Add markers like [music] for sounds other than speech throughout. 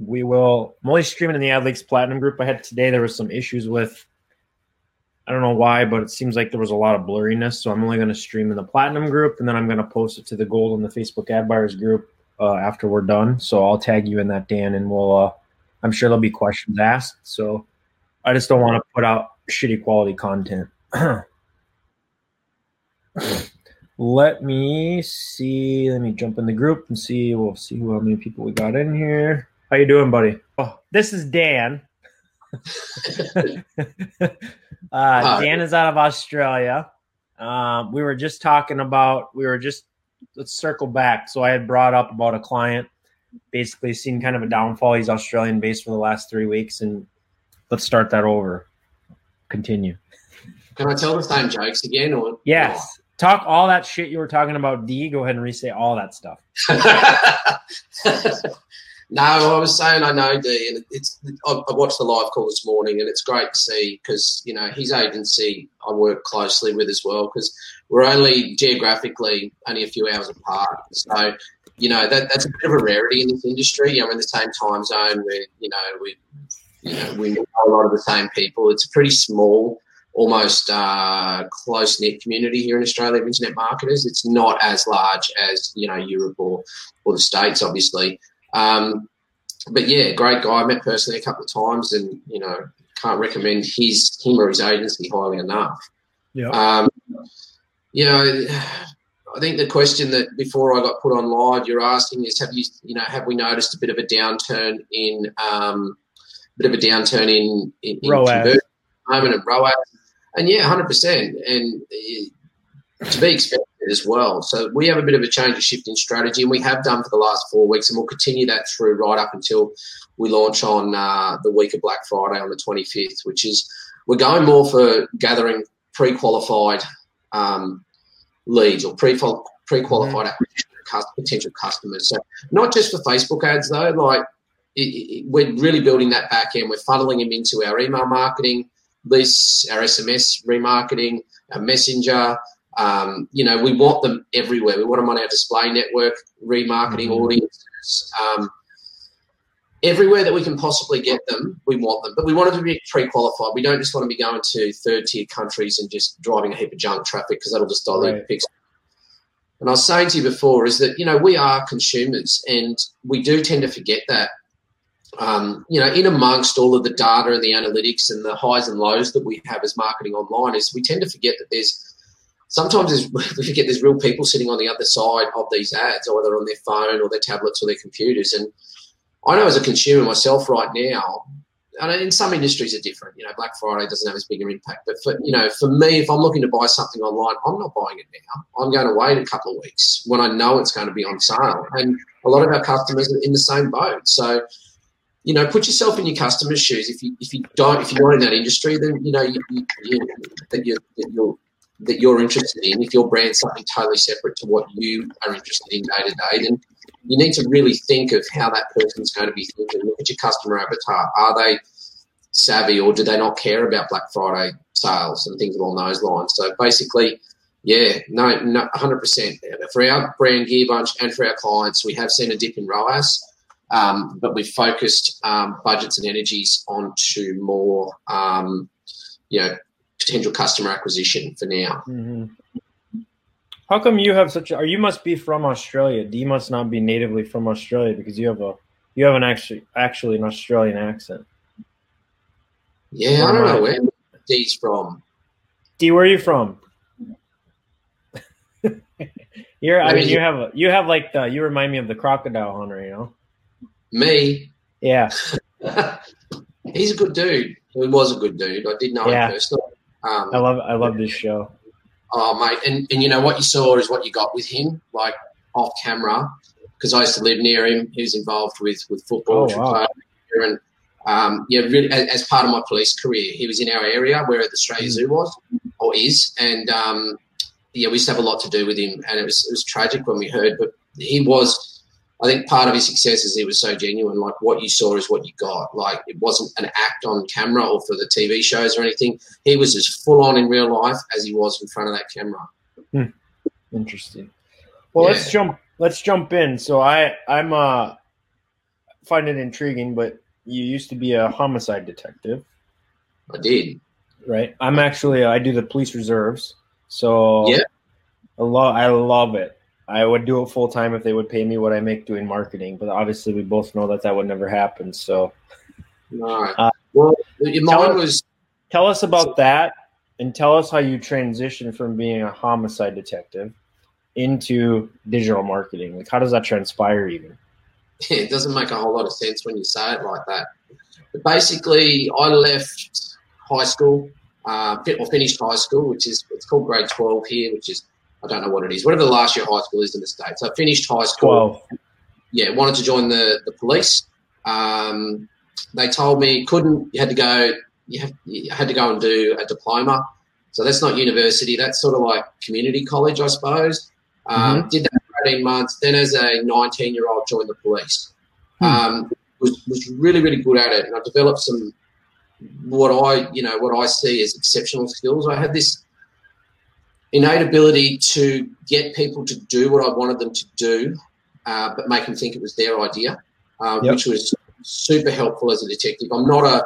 we will. I'm only streaming in the Ad Leaks Platinum group. I had today. There was some issues with. I don't know why, but it seems like there was a lot of blurriness. So I'm only going to stream in the Platinum group, and then I'm going to post it to the Gold and the Facebook Ad Buyers group uh, after we're done. So I'll tag you in that, Dan, and we'll. Uh, I'm sure there'll be questions asked. So I just don't want to put out shitty quality content. [clears throat] Let me see. Let me jump in the group and see. We'll see how many people we got in here. How you doing, buddy? Oh, this is Dan. [laughs] uh, Dan is out of Australia. Um, we were just talking about. We were just let's circle back. So I had brought up about a client, basically seen kind of a downfall. He's Australian based for the last three weeks, and let's start that over. Continue. Can I tell the same jokes again? Or yes, talk all that shit you were talking about. D, go ahead and restate all that stuff. [laughs] no, I was saying I know D, and it's I, watched the live call this morning, and it's great to see because you know his agency I work closely with as well because we're only geographically only a few hours apart, so you know that that's a bit of a rarity in this industry. You know, in the same time zone, where you know we you know we know a lot of the same people. It's a pretty small almost uh, close knit community here in Australia of internet marketers. It's not as large as you know Europe or or the states, obviously. Um, but yeah, great guy. I met personally a couple of times, and you know can't recommend his him or his agency highly enough. Yeah. Um, you know, I think the question that before I got put on live, you're asking is, have you, you know, have we noticed a bit of a downturn in, um, a bit of a downturn in, in, in ROAS. moment of ROAS? And yeah, hundred percent, and to be expected as well. So we have a bit of a change of shift in strategy, and we have done for the last four weeks, and we'll continue that through right up until we launch on uh, the week of Black Friday on the 25th, which is we're going more for gathering pre-qualified um, leads or pre pre-qualified mm-hmm. potential customers. So not just for Facebook ads though, like it, it, we're really building that back end. We're funneling them into our email marketing this, our SMS remarketing, our messenger. Um, you know, we want them everywhere. We want them on our display network, remarketing mm-hmm. audiences. Um, everywhere that we can possibly get them, we want them. But we want them to be pre-qualified. We don't just want to be going to third-tier countries and just driving a heap of junk traffic because that'll just dilute right. the pixel. And I was saying to you before is that you know we are consumers and we do tend to forget that um, you know, in amongst all of the data and the analytics and the highs and lows that we have as marketing online, is we tend to forget that there's sometimes [laughs] we forget there's real people sitting on the other side of these ads, either on their phone or their tablets or their computers. And I know as a consumer myself right now, and in some industries are different. You know, Black Friday doesn't have as big an impact, but for you know, for me, if I'm looking to buy something online, I'm not buying it now. I'm going to wait a couple of weeks when I know it's going to be on sale. And a lot of our customers are in the same boat. So you know, put yourself in your customer's shoes. If you if you don't if you're not in that industry, then you know you, you, you, that you're that you're that you're interested in. If your brand's something totally separate to what you are interested in day to day, then you need to really think of how that person's going to be thinking. Look at your customer avatar. Are they savvy or do they not care about Black Friday sales and things along those lines? So basically, yeah, no, no, 100%. For our brand Gear Bunch and for our clients, we have seen a dip in ROAS. Um, but we've focused um, budgets and energies onto more, um, you know, potential customer acquisition for now. Mm-hmm. How come you have such? A, or you must be from Australia. D must not be natively from Australia because you have a you have an actually actually an Australian accent. Yeah, I don't know where D's from. D, where are you from? [laughs] You're. I mean, you have a, you have like the. You remind me of the crocodile hunter. You know. Me. Yeah. [laughs] He's a good dude. He was a good dude. I did know yeah. him personally. Um, I love I love this show. Oh mate, and, and you know what you saw is what you got with him, like off camera, because I used to live near him. He was involved with with football, oh, wow. and um, yeah, really as, as, part of my police career, he was in our area where the Australia mm. Zoo was or is, and um, yeah, we used to have a lot to do with him, and it was it was tragic when we heard, but he was I think part of his success is he was so genuine. Like what you saw is what you got. Like it wasn't an act on camera or for the TV shows or anything. He was as full on in real life as he was in front of that camera. Hmm. Interesting. Well, yeah. let's jump. Let's jump in. So I, I'm uh, find it intriguing, but you used to be a homicide detective. I did. Right. I'm actually I do the police reserves, so Yeah. I love I love it. I would do it full time if they would pay me what I make doing marketing, but obviously we both know that that would never happen. So. Uh, well, tell us- was tell us about that, and tell us how you transitioned from being a homicide detective into digital marketing. Like, how does that transpire? Even yeah, [laughs] it doesn't make a whole lot of sense when you say it like that. But basically, I left high school, uh, or finished high school, which is it's called grade twelve here, which is I don't know what it is, whatever the last year high school is in the states. I finished high school. twelve. yeah, wanted to join the the police. Um, they told me couldn't. You had to go. You, have, you had to go and do a diploma. So that's not university. That's sort of like community college, I suppose. Um, Did that for eighteen months. Then, as a nineteen-year-old, joined the police. Hmm. Um, was was really really good at it, and I developed some what I you know what I see as exceptional skills. I had this innate ability to get people to do what I wanted them to do uh, but make them think it was their idea, uh, Yep. which was super helpful as a detective. I'm not a,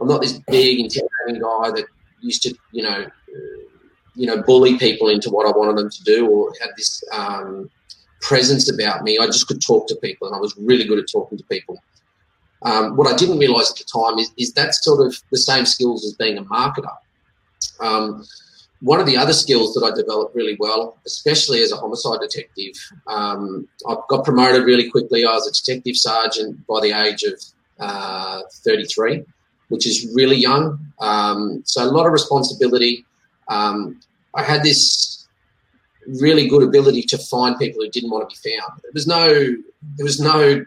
I'm not this big intimidating guy that used to, you know, you know, bully people into what I wanted them to do or had this um, presence about me. I just could talk to people, and I was really good at talking to people. Um, what I didn't realise at the time is, is that's sort of the same skills as being a marketer. Um, one of the other skills that I developed really well, especially as a homicide detective, um, I got promoted really quickly. I was a detective sergeant by the age of uh, 33, which is really young. Um, so a lot of responsibility. Um, I had this really good ability to find people who didn't want to be found. There was no, there was no,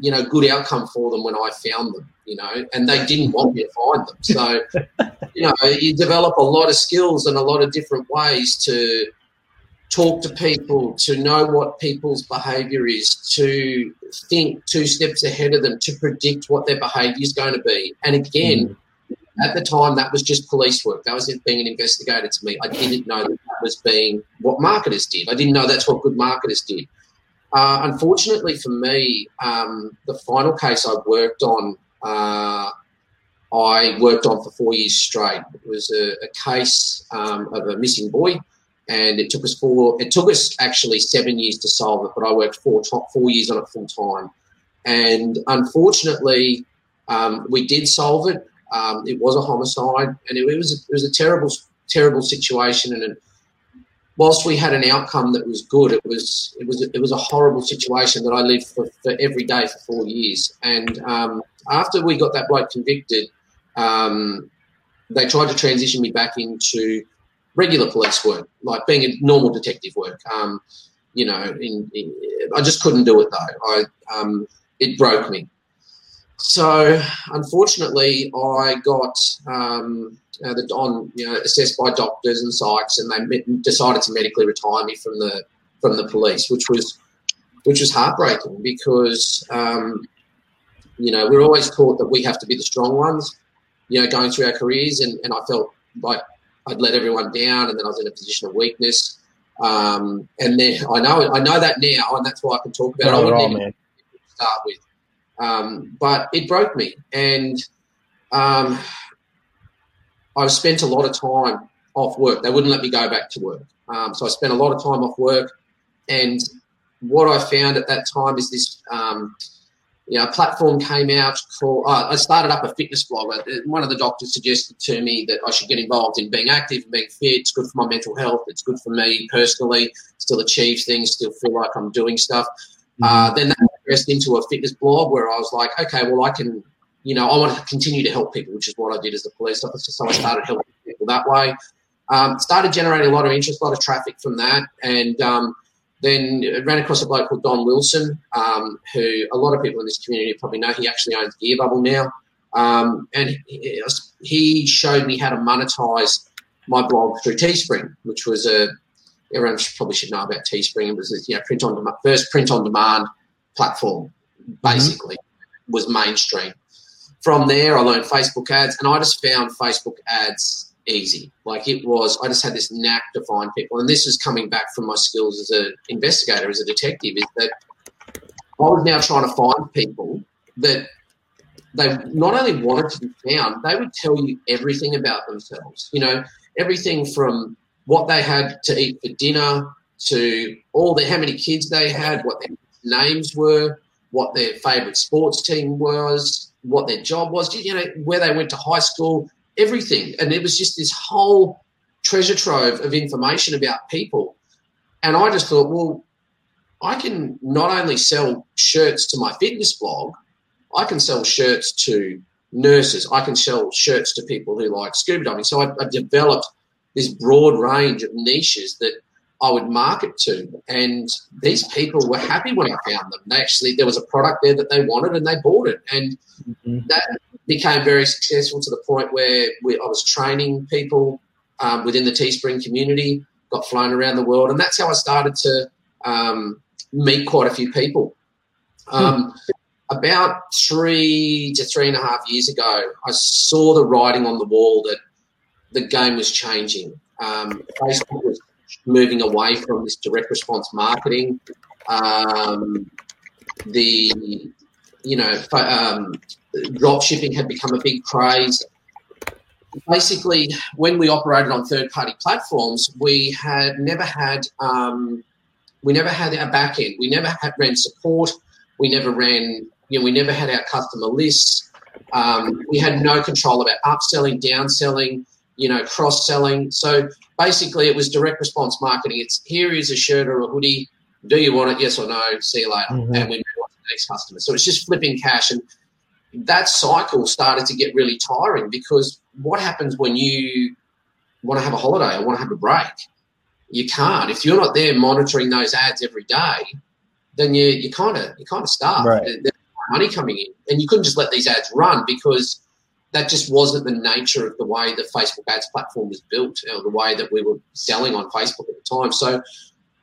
you know, good outcome for them when I found them. You know, and they didn't want me to find them. So [laughs] you know, you develop a lot of skills and a lot of different ways to talk to people, to know what people's behaviour is, to think two steps ahead of them, to predict what their behaviour is going to be. And again, mm. at the time, that was just police work. That was it being an investigator to me. I didn't know that that was being what marketers did. I didn't know that's what good marketers did. Uh, unfortunately for me, um, the final case I worked on uh, I worked on for four years straight. It was a, a case um, of a missing boy, and it took us four. It took us actually seven years to solve it, but I worked four four years on it full time. And unfortunately, um, we did solve it. Um, it was a homicide, and it, was a, it was a terrible terrible situation. And it, whilst we had an outcome that was good, it was it was it was a horrible situation that I lived for, for every day for four years. And um, after we got that bloke convicted, um, they tried to transition me back into regular police work, like being a normal detective work. Um, you know, in, in, I just couldn't do it though. I um, it broke me. So unfortunately, I got um, uh, the on you know assessed by doctors and psychs, and they met, decided to medically retire me from the from the police, which was which was heartbreaking because um, you know we're always taught that we have to be the strong ones, you know, going through our careers, and, and I felt like I'd let everyone down, and then I was in a position of weakness. Um, and then I know I know that now, and that's why I can talk about it. I wouldn't all, even man. start with. Um, but it broke me, and um, I spent a lot of time off work. They wouldn't let me go back to work, um, so I spent a lot of time off work. And what I found at that time is this, um, you know, platform came out called. Uh, I started up a fitness blog. One of the doctors suggested to me that I should get involved in being active and being fit. It's good for my mental health. It's good for me personally. Still achieve things. Still feel like I'm doing stuff. Uh, then that progressed into a fitness blog where I was like, okay, well, I can, you know, I want to continue to help people, which is what I did as a police officer. So I started helping people that way. Um, started generating a lot of interest, a lot of traffic from that, and um, then ran across a bloke called Don Wilson, um, who a lot of people in this community probably know. He actually owns Gear Bubble now, um, and he, showed me how to monetize my blog through Teespring, which was a everyone probably should know about Teespring. It was you know, print on first print on demand platform, mm-hmm. basically was mainstream. From there, I learned Facebook ads, and I just found Facebook ads easy. Like it was, I just had this knack to find people, and this is coming back from my skills as an investigator, as a detective, is that I was now trying to find people that they not only wanted to be found, they would tell you everything about themselves. You know, everything from what they had to eat for dinner to all the how many kids they had, what their names were, what their favourite sports team was, what their job was, you know, where they went to high school, everything. And it was just this whole treasure trove of information about people. And I just thought, well, I can not only sell shirts to my fitness blog, I can sell shirts to nurses. I can sell shirts to people who like scuba diving. So I, I developed this broad range of niches that I would market to. And these people were happy when I found them. They actually, there was a product there that they wanted and they bought it. And mm-hmm. that became very successful to the point where we, I was training people um, within the Teespring community, got flown around the world. And that's how I started to um, meet quite a few people. Um, about three to three and a half years ago, I saw the writing on the wall that the game was changing. Um, Facebook was moving away from this direct response marketing. Um, the you know um, drop shipping had become a big craze. Basically, when we operated on third party platforms, we had never had um, we never had our back end. We never had ran support. We never ran you know we never had our customer lists. Um, we had no control about upselling, downselling you know, cross selling. So basically, it was direct response marketing. It's here is a shirt or a hoodie. Do you want it? Yes or no? See you later. Mm-hmm. And we move on to the next customer. So it's just flipping cash. And that cycle started to get really tiring because what happens when you want to have a holiday or want to have a break? You can't. If you're not there monitoring those ads every day, then you you kind of you kind of starve. Right. There's money coming in, and you couldn't just let these ads run because that just wasn't the nature of the way the Facebook ads platform was built, or the way that we were selling on Facebook at the time. So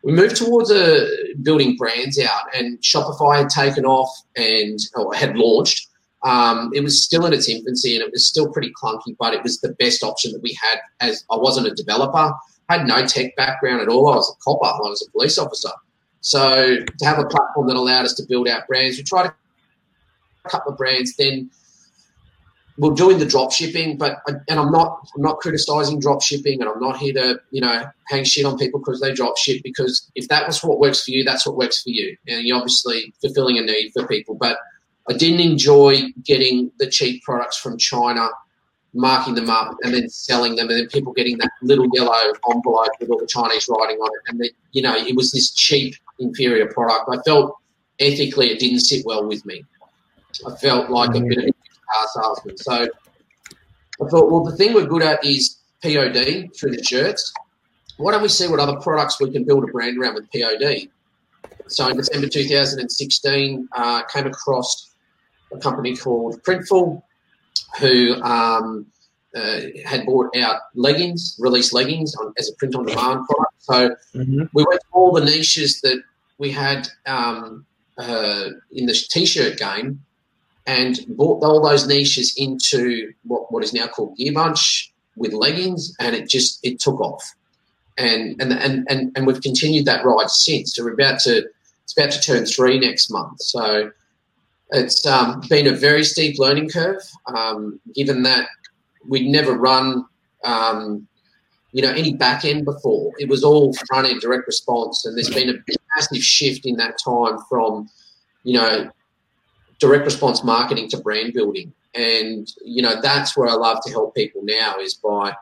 we moved towards uh, building brands out, and Shopify had taken off and had launched. Um, it was still in its infancy, and it was still pretty clunky, but it was the best option that we had. As I wasn't a developer, I had no tech background at all. I was a copper. I was a police officer. So to have a platform that allowed us to build out brands, we tried a couple of brands, then we're doing the drop shipping, but and I'm not I'm not criticizing drop shipping, and I'm not here to you know hang shit on people because they drop ship. Because if that was what works for you, that's what works for you, and you're obviously fulfilling a need for people. But I didn't enjoy getting the cheap products from China, marking them up, and then selling them, and then people getting that little yellow envelope with all the Chinese writing on it, and then you know it was this cheap inferior product. I felt ethically it didn't sit well with me. I felt like a bit of car salesman. So I thought, well, the thing we're good at is POD through the shirts. Why don't we see what other products we can build a brand around with POD? So in December 2016, uh, came across a company called Printful, who um, uh, had bought out leggings, released leggings on, as a print on demand product. So mm-hmm. we went to all the niches that we had um, uh, in the t-shirt game and brought all those niches into what, what is now called Gearbunch with leggings, and it just it took off, and and and and, and we've continued that ride since. So we're about to it's about to turn three next month, so it's um, been a very steep learning curve. Um, given that we'd never run. Um, you know, any back end before. It was all front end direct response, and there's been a massive shift in that time from, you know, direct response marketing to brand building. And, you know, that's where I love to help people now is by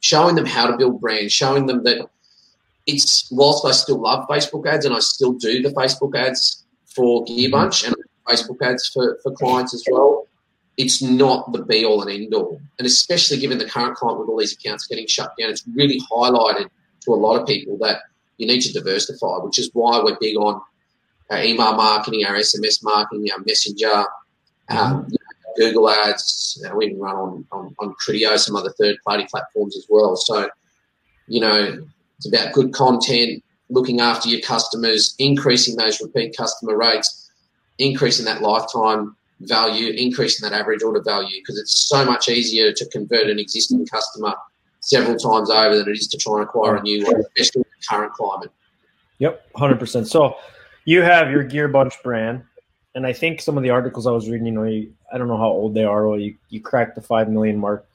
showing them how to build brands, showing them that it's, whilst I still love Facebook ads and I still do the Facebook ads for Gearbunch mm-hmm. and Facebook ads for, for clients as well, it's not the be all and end all. And especially given the current climate with all these accounts getting shut down, it's really highlighted to a lot of people that you need to diversify, which is why we're big on Uh, email marketing, our SMS marketing, our messenger, um, you know, Google ads. Uh, we even run on, on, on some other third party platforms as well. So, you know, it's about good content, looking after your customers, increasing those repeat customer rates, increasing that lifetime value, increasing that average order value, because it's so much easier to convert an existing customer several times over than it is to try and acquire a new one, especially in the current climate. Yep, 100%. So, you have your Gearbunch brand. and I think some of the articles I was reading, you know, you, I don't know how old they are. Well, you you cracked the five million mark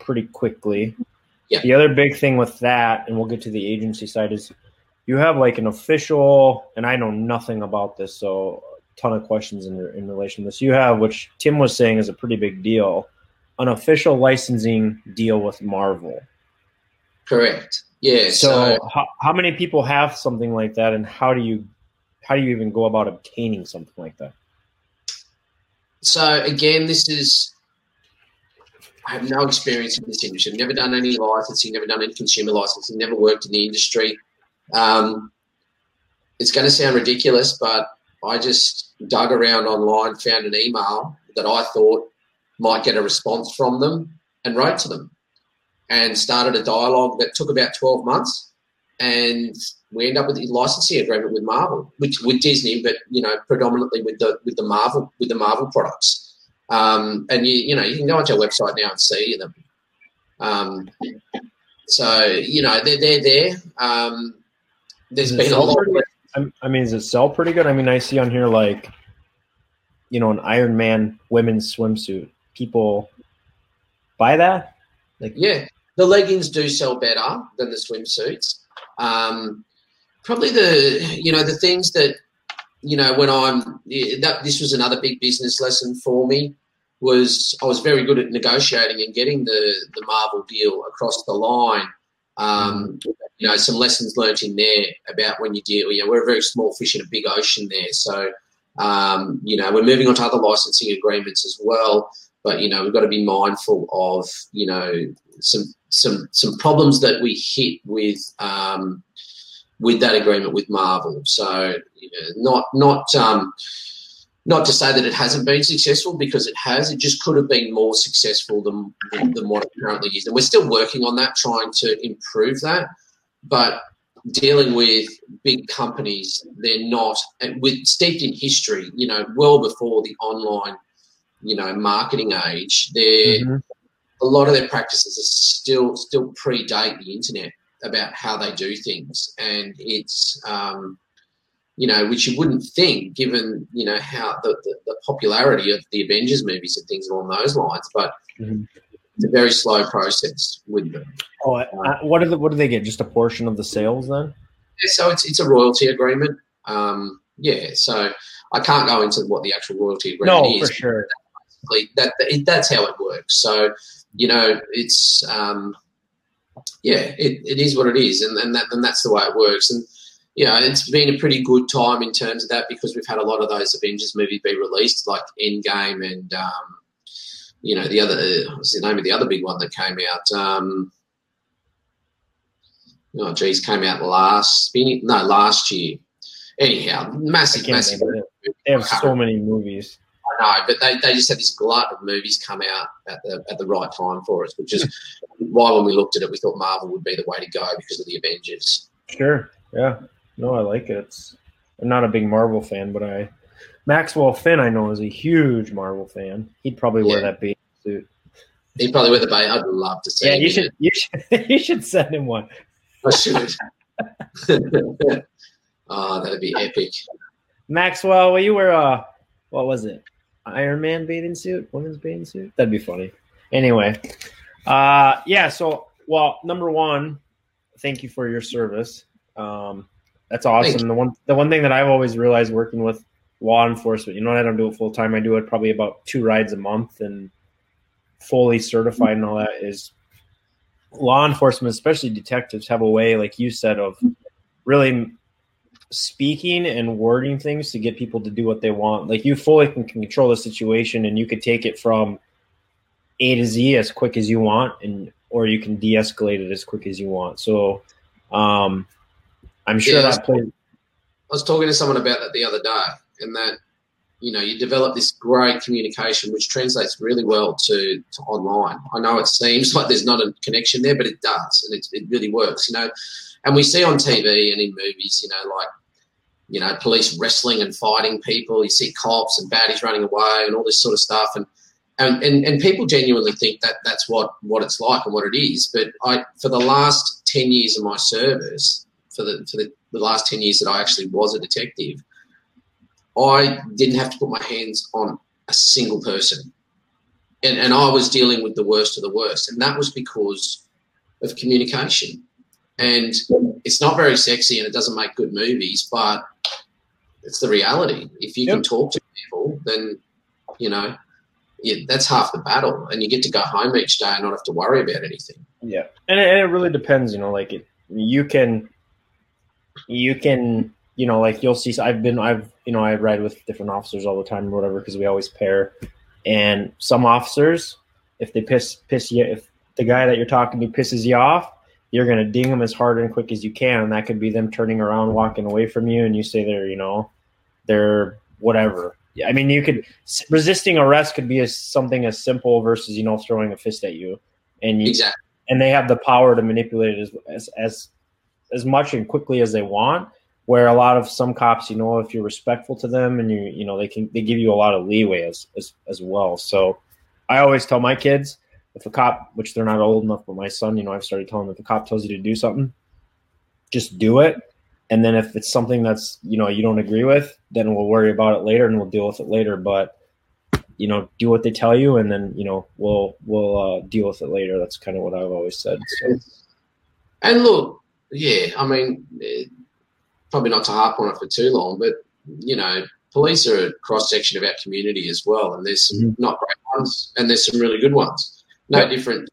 pretty quickly. Yeah. The other big thing with that, and we'll get to the agency side, is you have like an official, and I know nothing about this, so a ton of questions in in relation to this. You have, which Tim was saying is a pretty big deal, an official licensing deal with Marvel. Correct. Yeah. So, So, how, how many people have something like that, and how do you how do you even go about obtaining something like that? so again, this is. I have no experience in this industry. I've never done any licensing, never done any consumer licensing, never worked in the industry. Um, it's going to sound ridiculous, but I just dug around online, found an email that I thought might get a response from them, and wrote to them, and started a dialogue that took about twelve months, and we end up with a licensing agreement with Marvel, which with Disney, but you know predominantly with the with the Marvel with the Marvel products. Um, and you you know you can go onto our website now and see them. Um, so you know they're they're there. Um, there's been a lot. pretty- I- I mean, does it sell pretty good? I mean, I see on here like, you know, an Iron Man women's swimsuit. People buy that. Like, Yeah, the leggings do sell better than the swimsuits. Um, probably the you know the things that you know when I'm that this was another big business lesson for me was I was very good at negotiating and getting the the Marvel deal across the line. Um, you know, some lessons learnt in there about when you deal. You know, we're a very small fish in a big ocean there, so um, you know we're moving on to other licensing agreements as well. But you know, we've got to be mindful of you know some some some problems that we hit with um, with that agreement with Marvel. So you know, not not um, not to say that it hasn't been successful because it has. It just could have been more successful than than what it currently is, and we're still working on that, trying to improve that. But dealing with big companies, they're not with steeped in history. You know, well before the online, you know, marketing age, they're Mhm. a lot of their practices are still still predate the internet about how they do things, and it's um, you know which you wouldn't think given you know how the, the, the popularity of the Avengers movies and things along those lines, but Mhm. it's a very slow process with them. oh, uh, what do the, what do they get? Just a portion of the sales then? Yeah, so it's it's a royalty agreement. Um, yeah, so I can't go into what the actual royalty agreement No, is. for sure. Basically. That, that that's how it works. So you know, it's um, yeah, it, it is what it is, and and that and that's the way it works. And you know, it's been a pretty good time in terms of that because we've had a lot of those Avengers movies be released, like Endgame and um, you know the other what's the name of the other big one that came out. Um, oh, geez, came out last no last year. Anyhow, massive, massive. They have so many movies. Know, but they, they just had this glut of movies come out at the at the right time for us, which is why when we looked at it, we thought Marvel would be the way to go because of the Avengers. Sure. Yeah. No, I like it. It's, I'm not a big Marvel fan, but I Maxwell Finn I know is a huge Marvel fan. He'd probably wear that suit. He'd probably wear the bay. I'd love to see. Yeah, him you should it. you should [laughs] you should send him one. I should. oh, [laughs] that'd be epic. Maxwell, will you wear a what was it? Iron Man bathing suit, women's bathing suit? That'd be funny. Anyway, uh, yeah. So, well, number one, thank you for your service. Um, that's awesome. The one, the one thing that I've always realized working with law enforcement, you know, I don't do it full time. I do it probably about two rides a month, and fully certified and all that is law enforcement, especially detectives, have a way, like you said, of really speaking and wording things to get people to do what they want. Like you fully can control the situation and you could take it from A to Z as quick as you want and or you can de-escalate it as quick as you want. So um I'm sure Yeah, that plays I was talking to someone about that the other day, and that you know you develop this great communication, which translates really well to, to online. I know it seems [laughs] like there's not a connection there, but it does, and it, it really works. You know, and we see on TV and in movies, you know, like you know, police wrestling and fighting people. You see cops and baddies running away and all this sort of stuff, and. And, and, and people genuinely think that that's what, what it's like and what it is. But I, for the last 10 years of my service, for the, for the, the last 10 years that I actually was a detective, I didn't have to put my hands on a single person. And, and I was dealing with the worst of the worst. And that was because of communication. And it's not very sexy and it doesn't make good movies, but it's the reality. If you yep. can talk to people, then, you know, yeah, that's half the battle. And you get to go home each day and not have to worry about anything. Yeah. And it, and it really depends, you know, like it, you can, you can, you know, like you'll see, I've been, I've, you know, I ride with different officers all the time or whatever, because we always pair. And some officers, if they piss, piss you, if the guy that you're talking to pisses you off, you're going to ding them as hard and quick as you can. And that could be them turning around, walking away from you. And you say they're, you know, they're whatever. I mean, you could resisting arrest could be as something as simple versus, you know, throwing a fist at you. And you, exactly. and they have the power to manipulate it as, as, as, as much and quickly as they want where a lot of some cops, you know, if you're respectful to them and you, you know, they can, they give you a lot of leeway as, as, as well. So I always tell my kids, if a cop, which they're not old enough, but my son, you know, I've started telling them if a cop tells you to do something, just do it. And then if it's something that's, you know, you don't agree with, then we'll worry about it later and we'll deal with it later. But, you know, do what they tell you and then, you know, we'll, we'll uh, deal with it later. That's kind of what I've always said. So. And look, yeah, I mean, probably not to harp on it for too long, but, you know, police are a cross section of our community as well. And there's some mm-hmm. not great ones and there's some really good ones no yep. different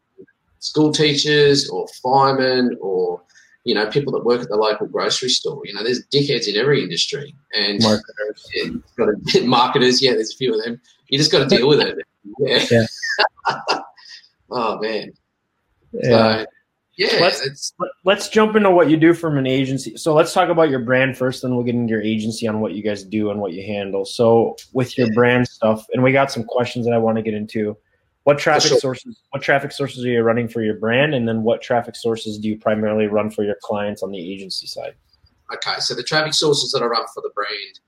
school teachers or firemen or you know people that work at the local grocery store. You know, there's dickheads in every industry and marketers. [laughs] Yeah, [laughs] to, marketers. Yeah, there's a few of them. You just got to deal with it. Yeah. yeah. [laughs] oh man. Yeah. So, yeah, let's let's jump into what you do from an agency. So let's talk about your brand first, then we'll get into your agency on what you guys do and what you handle. So with your yeah. brand stuff, and we got some questions that I want to get into. What traffic sure. sources? What traffic sources are you running for your brand, and then what traffic sources do you primarily run for your clients on the agency side? Okay, so the traffic sources that I run for the brand,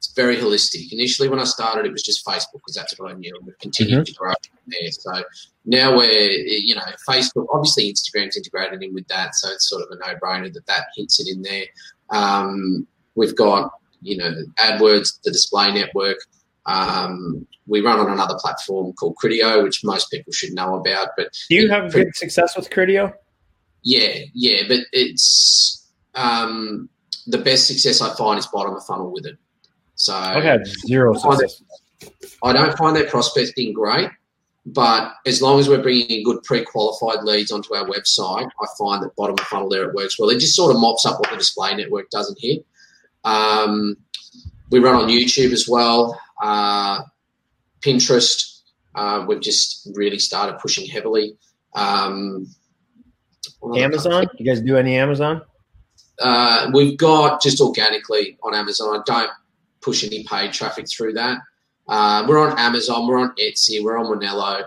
it's very holistic. Initially, when I started, it was just Facebook because that's what I knew, and we've continued mm-hmm. to grow there. So now we're, you know, Facebook. Obviously, Instagram's integrated in with that, so it's sort of a no-brainer that that hits it in there. Um, we've got, you know, AdWords, the display network. Um, we run on another platform called Criteo, which most people should know about. But do you have good success with Criteo? Yeah, yeah, but it's um, the best success I find is bottom of funnel with it. So I've had zero success. I don't find their prospecting great, but as long as we're bringing in good pre-qualified leads onto our website, I find that bottom of funnel there it works well. It just sort of mops up what the display network doesn't hit. Um, we run on YouTube as well. Uh, Pinterest, uh, we've just really started pushing heavily. Um, Amazon? You guys do any Amazon? Uh, we've got just organically on Amazon. I don't push any paid traffic through that. Uh, we're on Amazon, we're on Etsy, we're on Monello.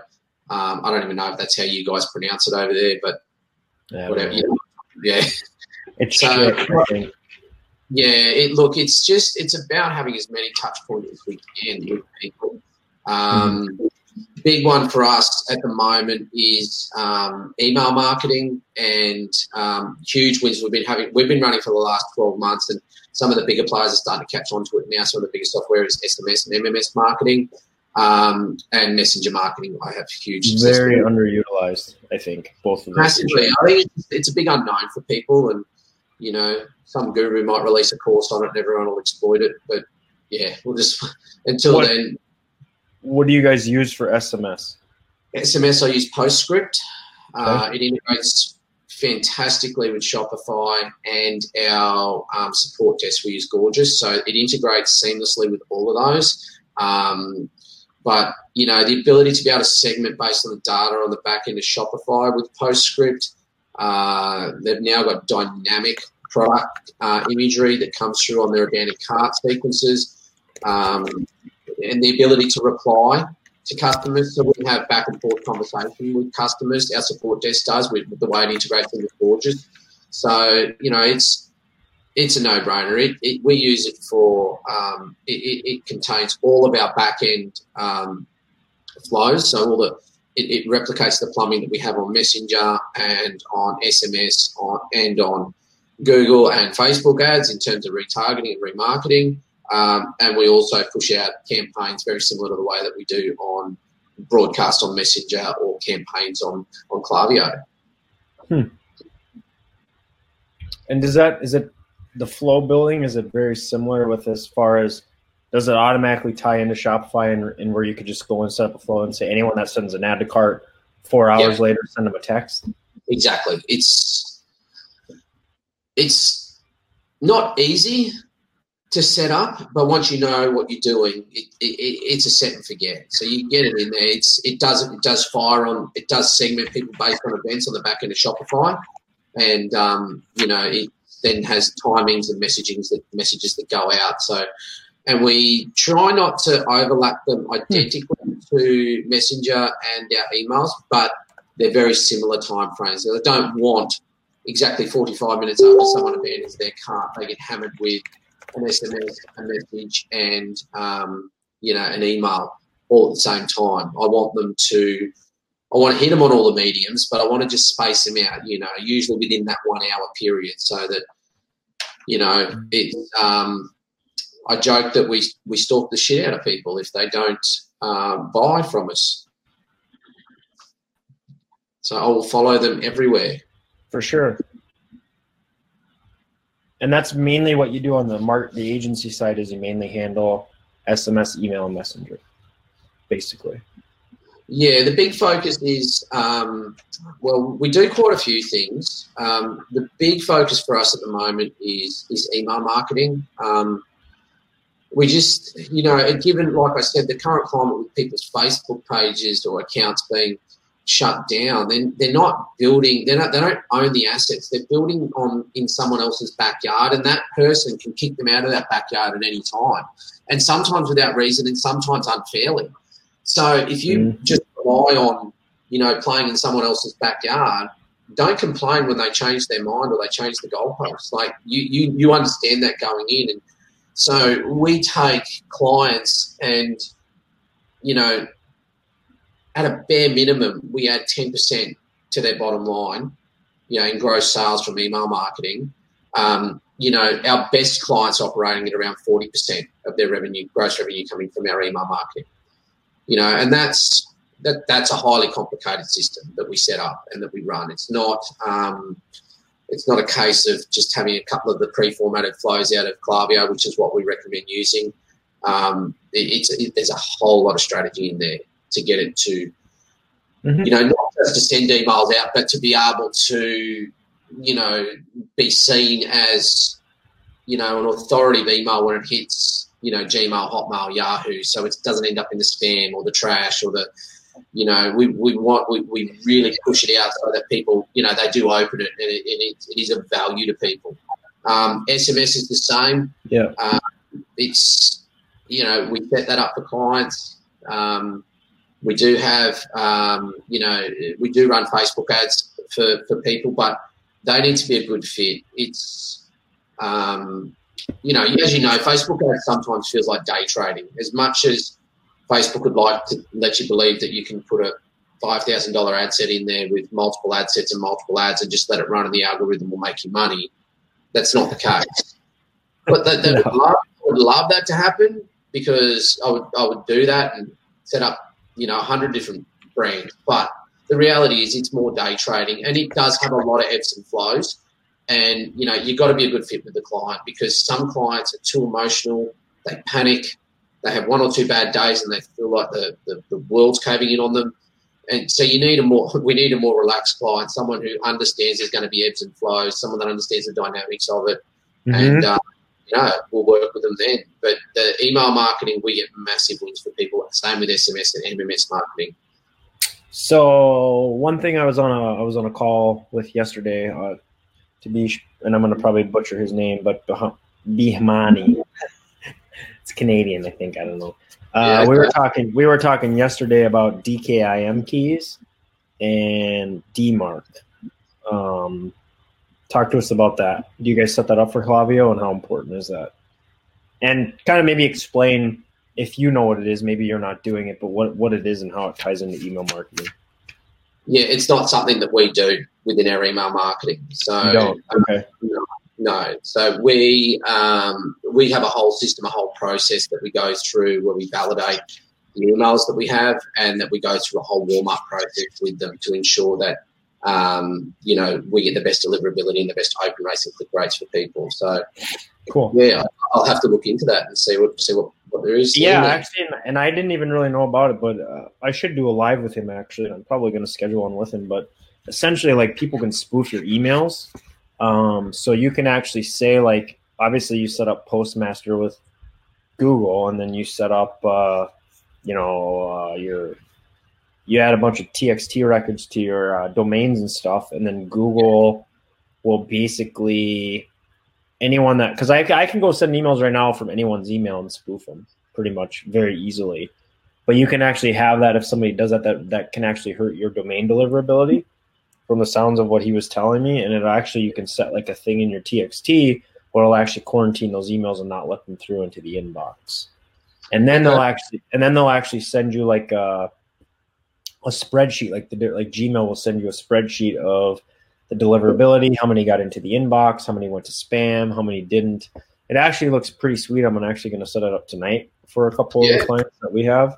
Um, I don't even know if that's how you guys pronounce it over there, but yeah, whatever. You know, yeah. It's so, yeah, it, look, it's just it's about having as many touch points as we can with people. Um, mm-hmm. Big one for us at the moment is um, email marketing and um, huge wins we've been having. We've been running for the last twelve months, and some of the bigger players are starting to catch on to it now. Some of the bigger software is SMS and MMS marketing. Um, and messenger marketing. I have huge. Very underutilized, I think, both of them. Massively, I think it's, it's, a big unknown for people, and you know, some guru might release a course on it and everyone will exploit it. But yeah, we'll just [laughs] until what, then. What do you guys use for SMS? SMS, I use Postscript. Okay. Uh, it integrates fantastically with Shopify and our um, support desk. We use Gorgias. so it integrates seamlessly with all of those. Um, but you know, the ability to be able to segment based on the data on the back end of Shopify with Postscript uh, they've now got dynamic product uh, imagery that comes through on their organic cart sequences um, and the ability to reply to customers. So we have back and forth conversation with customers. Our support desk does with, the way it integrates with Gorgias. So, you know, it's it's a no-brainer. It, it, we use it for um, it, it, contains all of our back-end um, flows. So all the it, it, replicates the plumbing that we have on Messenger and on SMS on, and on Google and Facebook ads in terms of retargeting and remarketing. Um, and we also push out campaigns very similar to the way that we do on broadcast on Messenger or campaigns on on Klaviyo. Hmm. And does that is it the flow building? Is it very similar with as far as does it automatically tie into Shopify and, and where you could just go and set up a flow and say anyone that sends an ad to cart four hours yeah. later send them a text? Exactly. It's it's not easy to set up, but once you know what you're doing, it, it, it's a set and forget. So you get it in there. It's it does it does fire on it does segment people based on events on the back end of Shopify, and um, you know it then has timings and messagings that messages that go out. So and we try not to overlap them identically to Messenger and our emails, but they're very similar time frames. So they don't want exactly 45 minutes after someone abandons their cart, they get hammered with an SMS, a message, and um, you know an email all at the same time. I want them to. I want to hit them on all the mediums, but I want to just space them out. You know, usually within that one hour period, so that you know it's um, I joke that we we stalk the shit out of people if they don't uh, buy from us. So I will follow them everywhere. For sure. And that's mainly what you do on the mark the agency side is you mainly handle SMS, email, and messenger, basically. Yeah, the big focus is um, well, we do quite a few things. Um, the big focus for us at the moment is is email marketing. Um, we just, you know, given, like I said, the current climate with people's Facebook pages or accounts being shut down, then they're not building. They're not. They don't own the assets. They're building on in someone else's backyard, and that person can kick them out of that backyard at any time, and sometimes without reason, and sometimes unfairly. So if you mm. just rely on, you know, playing in someone else's backyard, don't complain when they change their mind or they change the goalposts. Like you, you, you understand that going in, and so we take clients and, you know, at a bare minimum, we add 10% to their bottom line, you know, in gross sales from email marketing. Um, you know, our best clients operating at around 40% of their revenue, gross revenue coming from our email marketing. You know, and that's that that's a highly complicated system that we set up and that we run. It's not um, it's not a case of just having a couple of the pre-formatted flows out of Klaviyo, which is what we recommend using. Um, it, it's it, there's a whole lot of strategy in there to get it to, mm-hmm. you know, not just to send emails out, but to be able to, you know, be seen as, you know, an authoritative email when it hits, you know, Gmail, Hotmail, Yahoo, so it doesn't end up in the spam or the trash or the you know, we, we want we, we really push it out so that people, you know, they do open it and it, it, it is of value to people. Um, SMS is the same. Yeah. Uh, it's you know we set that up for clients. Um, we do have um, you know we do run Facebook ads for, for people, but they need to be a good fit. It's um, you know as you know, Facebook ads sometimes feels like day trading as much as Facebook would like to let you believe that you can put a five thousand dollar ad set in there with multiple ad sets and multiple ads and just let it run and the algorithm will make you money. That's not the case. But they, they [laughs] would, love, would love that to happen because I would I would do that and set up you know a hundred different brands. But the reality is it's more day trading and it does have a lot of ebbs and flows. And you know you've got to be a good fit with the client because some clients are too emotional, they panic, they have one or two bad days and they feel like the, the, the world's caving in on them. And so you need a more, [laughs] we need a more relaxed client, someone who understands there's going to be ebbs and flows, someone that understands the dynamics of it. Mm-hmm. And, uh, you know, we'll work with them then. But the email marketing, we get massive wins for people. Same with SMS and MMS marketing. So one thing I was on a I was on a call with yesterday uh, to be and I'm going to probably butcher his name, but Bihmani [laughs] it's Canadian, I think. I don't know. Uh, yeah, we were talking. We were talking yesterday about DKIM keys and DMARC. Um, talk to us about that. Do you guys set that up for Klaviyo, and how important is that? And kind of maybe explain if you know what it is. Maybe you're not doing it, but what what it is and how it ties into email marketing. Yeah, it's not something that we do within our email marketing. So don't. Okay. no, no. So we um, we have a whole system, a whole process that we go through where we validate the emails that we have, and that we go through a whole warm up process with them to ensure that um, you know we get the best deliverability and the best open rates and click rates for people. So cool. Yeah, I'll have to look into that and see what see what, what there is. Yeah, actually, and I didn't even really know about it, but uh, I should do a live with him. Actually, I'm probably going to schedule one with him. But essentially, like people can spoof your emails, um, so you can actually say like, obviously, you set up Postmaster with Google, and then you set up. Uh, you know uh, your you add a bunch of txt records to your uh, domains and stuff and then google will basically anyone that because I, I can go send emails right now from anyone's email and spoof them pretty much very easily. But you can actually have that if somebody does that that, that can actually hurt your domain deliverability from the sounds of what he was telling me and it actually you can set like a thing in your txt where it'll actually quarantine those emails and not let them through into the inbox. And then they'll actually and then they'll actually send you like a, a spreadsheet like the like gmail will send you a spreadsheet of the deliverability how many got into the inbox how many went to spam how many didn't it actually looks pretty sweet i'm actually going to set it up tonight for a couple yeah. of the clients that we have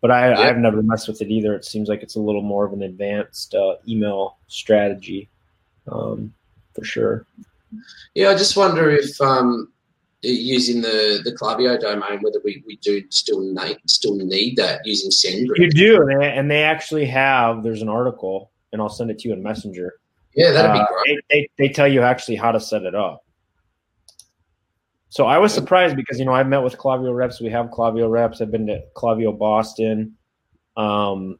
but I, yeah. i've never messed with it either it seems like it's a little more of an advanced uh, email strategy um, for sure yeah i just wonder if um, using the the Klaviyo domain, whether we, we do still need still need that using SendGrid. You do, and they actually have. There's an article, and I'll send it to you in Messenger. Yeah, that'd uh, be great. They, they, they tell you actually how to set it up. So I was surprised because you know I've met with Klaviyo reps. We have Klaviyo reps. I've been to Klaviyo Boston, um,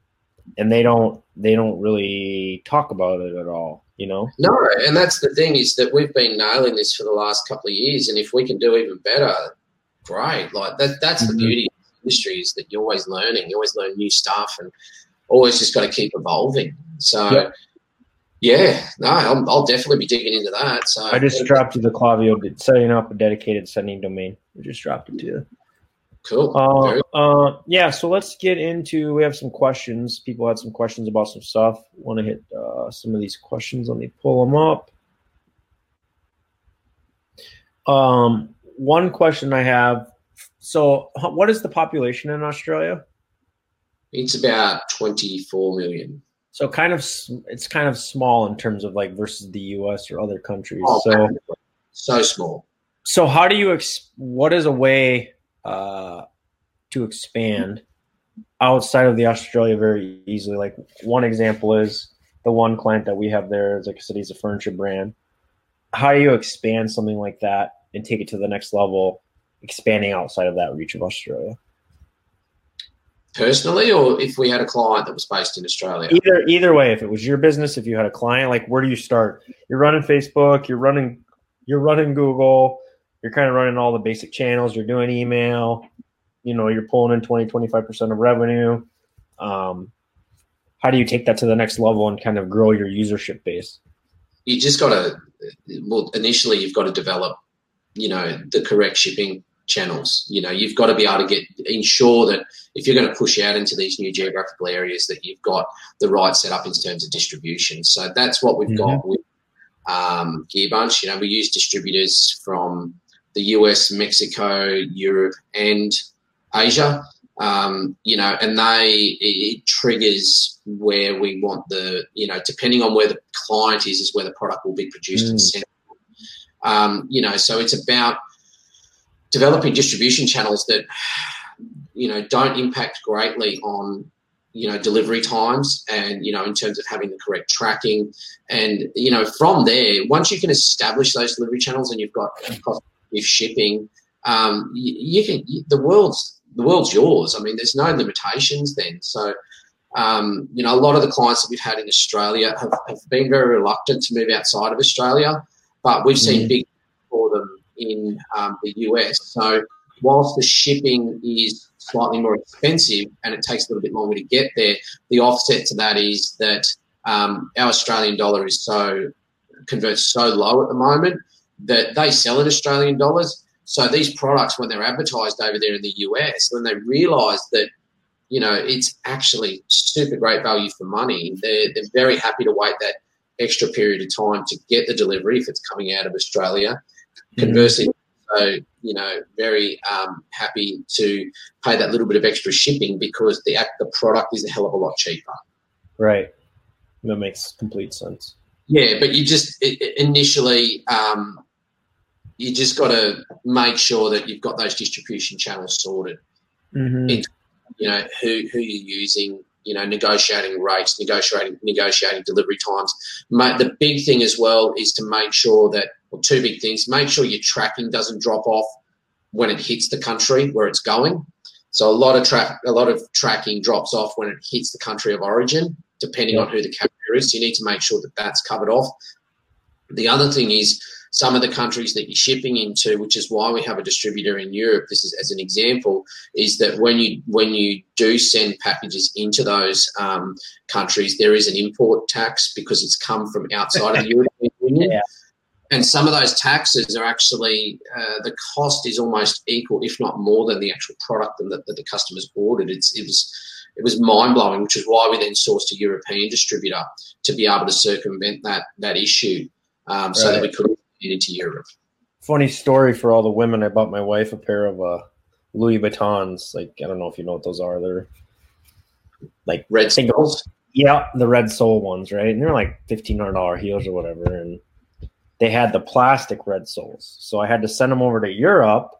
and they don't they don't really talk about it at all you know? No, and that's the thing is that we've been nailing this for the last couple of years, and if we can do even better, great. Like that, that's mm-hmm. the beauty of the industry is that you're always learning, you always learn new stuff, and always just got to keep evolving. So. Yep. Yeah, no, I'll, I'll, definitely be digging into that. So I just dropped you the Klaviyo setting up a dedicated sending domain. I just dropped it to you. Cool. Uh, uh, yeah, so let's get into. We have some questions. People had some questions about some stuff. Want to hit uh, some of these questions? Let me pull them up. Um, one question I have. So, what is the population in Australia? It's about twenty-four million. So, kind of, it's kind of small in terms of like versus the U.S. or other countries. Oh, so, so small. So, how do you? Ex- what is a way? Uh, to expand outside of the Australia very easily. Like one example is the one client that we have there is like I said, he's a furniture brand. How do you expand something like that and take it to the next level, expanding outside of that reach of Australia? Personally, or if we had a client that was based in Australia? Either either way, if it was your business, if you had a client, like where do you start? You're running Facebook, you're running you're running Google, you're kind of running all the basic channels, you're doing email, you know, you're pulling in 20, 25% of revenue. Um, how do you take that to the next level and kind of grow your usership base? You just got to, well, initially you've got to develop, you know, the correct shipping channels. You know, you've got to be able to get ensure that if you're going to push out into these new geographical areas, that you've got the right setup in terms of distribution. So that's what we've mm-hmm. got with um, Gearbunch. You know, we use distributors from the US, Mexico, Europe, and Asia. Um, you know, and they it triggers where we want the you know depending on where the client is is where the product will be produced mm. and sent. Um, you know, so it's about developing distribution channels that you know don't impact greatly on you know delivery times and you know in terms of having the correct tracking and you know from there once you can establish those delivery channels and you've got with shipping, um, you, you, can you, the world's the world's yours. I mean, there's no limitations then. So, um, you know, a lot of the clients that we've had in Australia have, have been very reluctant to move outside of Australia, but we've seen mm. big for them in um, the US. So, whilst the shipping is slightly more expensive and it takes a little bit longer to get there, the offset to that is that um, our Australian dollar is so converts so low at the moment that they sell in Australian dollars. So these products, when they're advertised over there in the US, when they realise that you know it's actually super great value for money, they're they're very happy to wait that extra period of time to get the delivery if it's coming out of Australia. Conversely, so you know, very um, happy to pay that little bit of extra shipping because the the product is a hell of a lot cheaper. Right. That makes complete sense. Yeah, but you just it, initially um, you just got to make sure that you've got those distribution channels sorted. Mm-hmm. you know who who you're using, you know, negotiating rates, negotiating negotiating delivery times. The big thing as well is to make sure that, well, two big things: make sure your tracking doesn't drop off when it hits the country where it's going. So a lot of tra- a lot of tracking drops off when it hits the country of origin, depending yeah. on who the carrier is. So you need to make sure that that's covered off. The other thing is some of the countries that you're shipping into, which is why we have a distributor in Europe. This is as an example, is that when you when you do send packages into those um, countries, there is an import tax because it's come from outside of the European [laughs] Union. Yeah. And some of those taxes are actually uh, the cost is almost equal, if not more, than the actual product that, that the customers ordered. It's, it was it was mind blowing, which is why we then sourced a European distributor to be able to circumvent that that issue, um, right. so that we could get into Europe. Funny story for all the women. I bought my wife a pair of uh, Louis Vuittons. Like I don't know if you know what those are. They're like red singles. Yeah, the red sole ones, right? And they're like fifteen hundred dollar heels or whatever. And they had the plastic red soles, so I had to send them over to Europe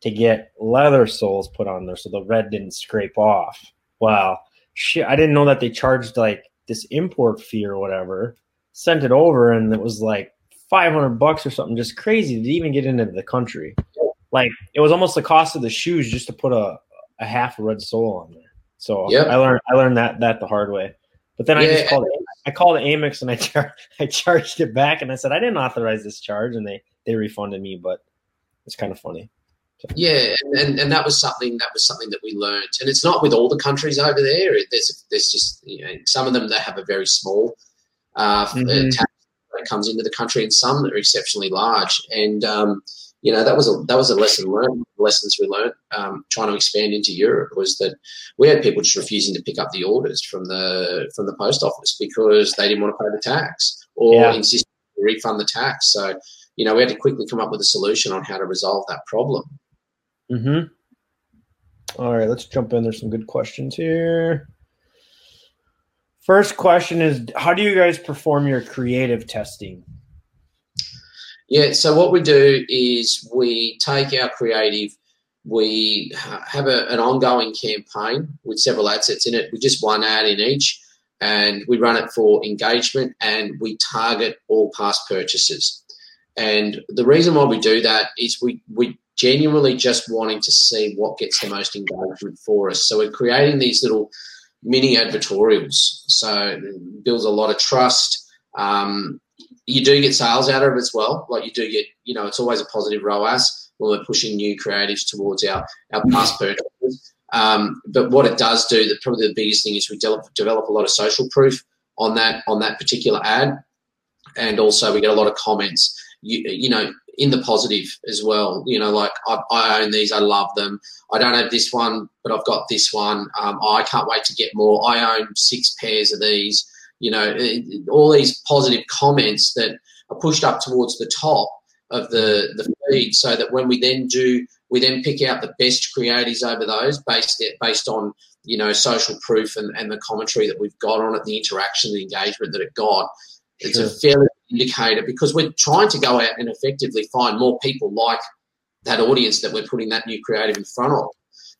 to get leather soles put on there so the red didn't scrape off. Wow, shit! I didn't know that they charged like this import fee or whatever. Sent it over, and it was like 500 bucks or something, just crazy to even get into the country. Like it was almost the cost of the shoes just to put a, a half red sole on there. So yep. I learned I learned that that the hard way. But then yeah, I just called I called Amex and I [laughs] char- I charged it back and I said I didn't authorize this charge and they they refunded me, but it's kind of funny. So. Yeah, and, and that was something that was something that we learned, and it's not with all the countries over there. There's there's just you know some of them that have a very small uh, mm-hmm. tax that comes into the country, and some that are exceptionally large. And um, you know that was a that was a lesson learned. Lessons we learned um, trying to expand into Europe was that we had people just refusing to pick up the orders from the from the post office because they didn't want to pay the tax or yeah. insist to refund the tax. So you know we had to quickly come up with a solution on how to resolve that problem. Hmm. All right, let's jump in. There's some good questions here. First question is How do you guys perform your creative testing? Yeah, so what we do is we take our creative, we have a, an ongoing campaign with several assets in it. We just one ad in each, and we run it for engagement and we target all past purchases. And the reason why we do that is we, we genuinely just wanting to see what gets the most engagement for us. So we're creating these little mini advertorials. So builds a lot of trust. Um, you do get sales out of it as well. Like you do get, you know, it's always a positive ROAS when we're pushing new creatives towards our, our past purchases. Um, but what it does do, that probably the biggest thing is we develop, develop a lot of social proof on that on that particular ad, and also we get a lot of comments. You, you know, in the positive as well. You know, like I, I, own these, I love them. I don't have this one, but I've got this one. Um, I can't wait to get more. I own six pairs of these. You know, all these positive comments that are pushed up towards the top of the the feed, so that when we then do, we then pick out the best creators over those based based on you know social proof and, and the commentary that we've got on it, the interaction, the engagement that it got. It's sure. a fairly indicator because we're trying to go out and effectively find more people like that audience that we're putting that new creative in front of.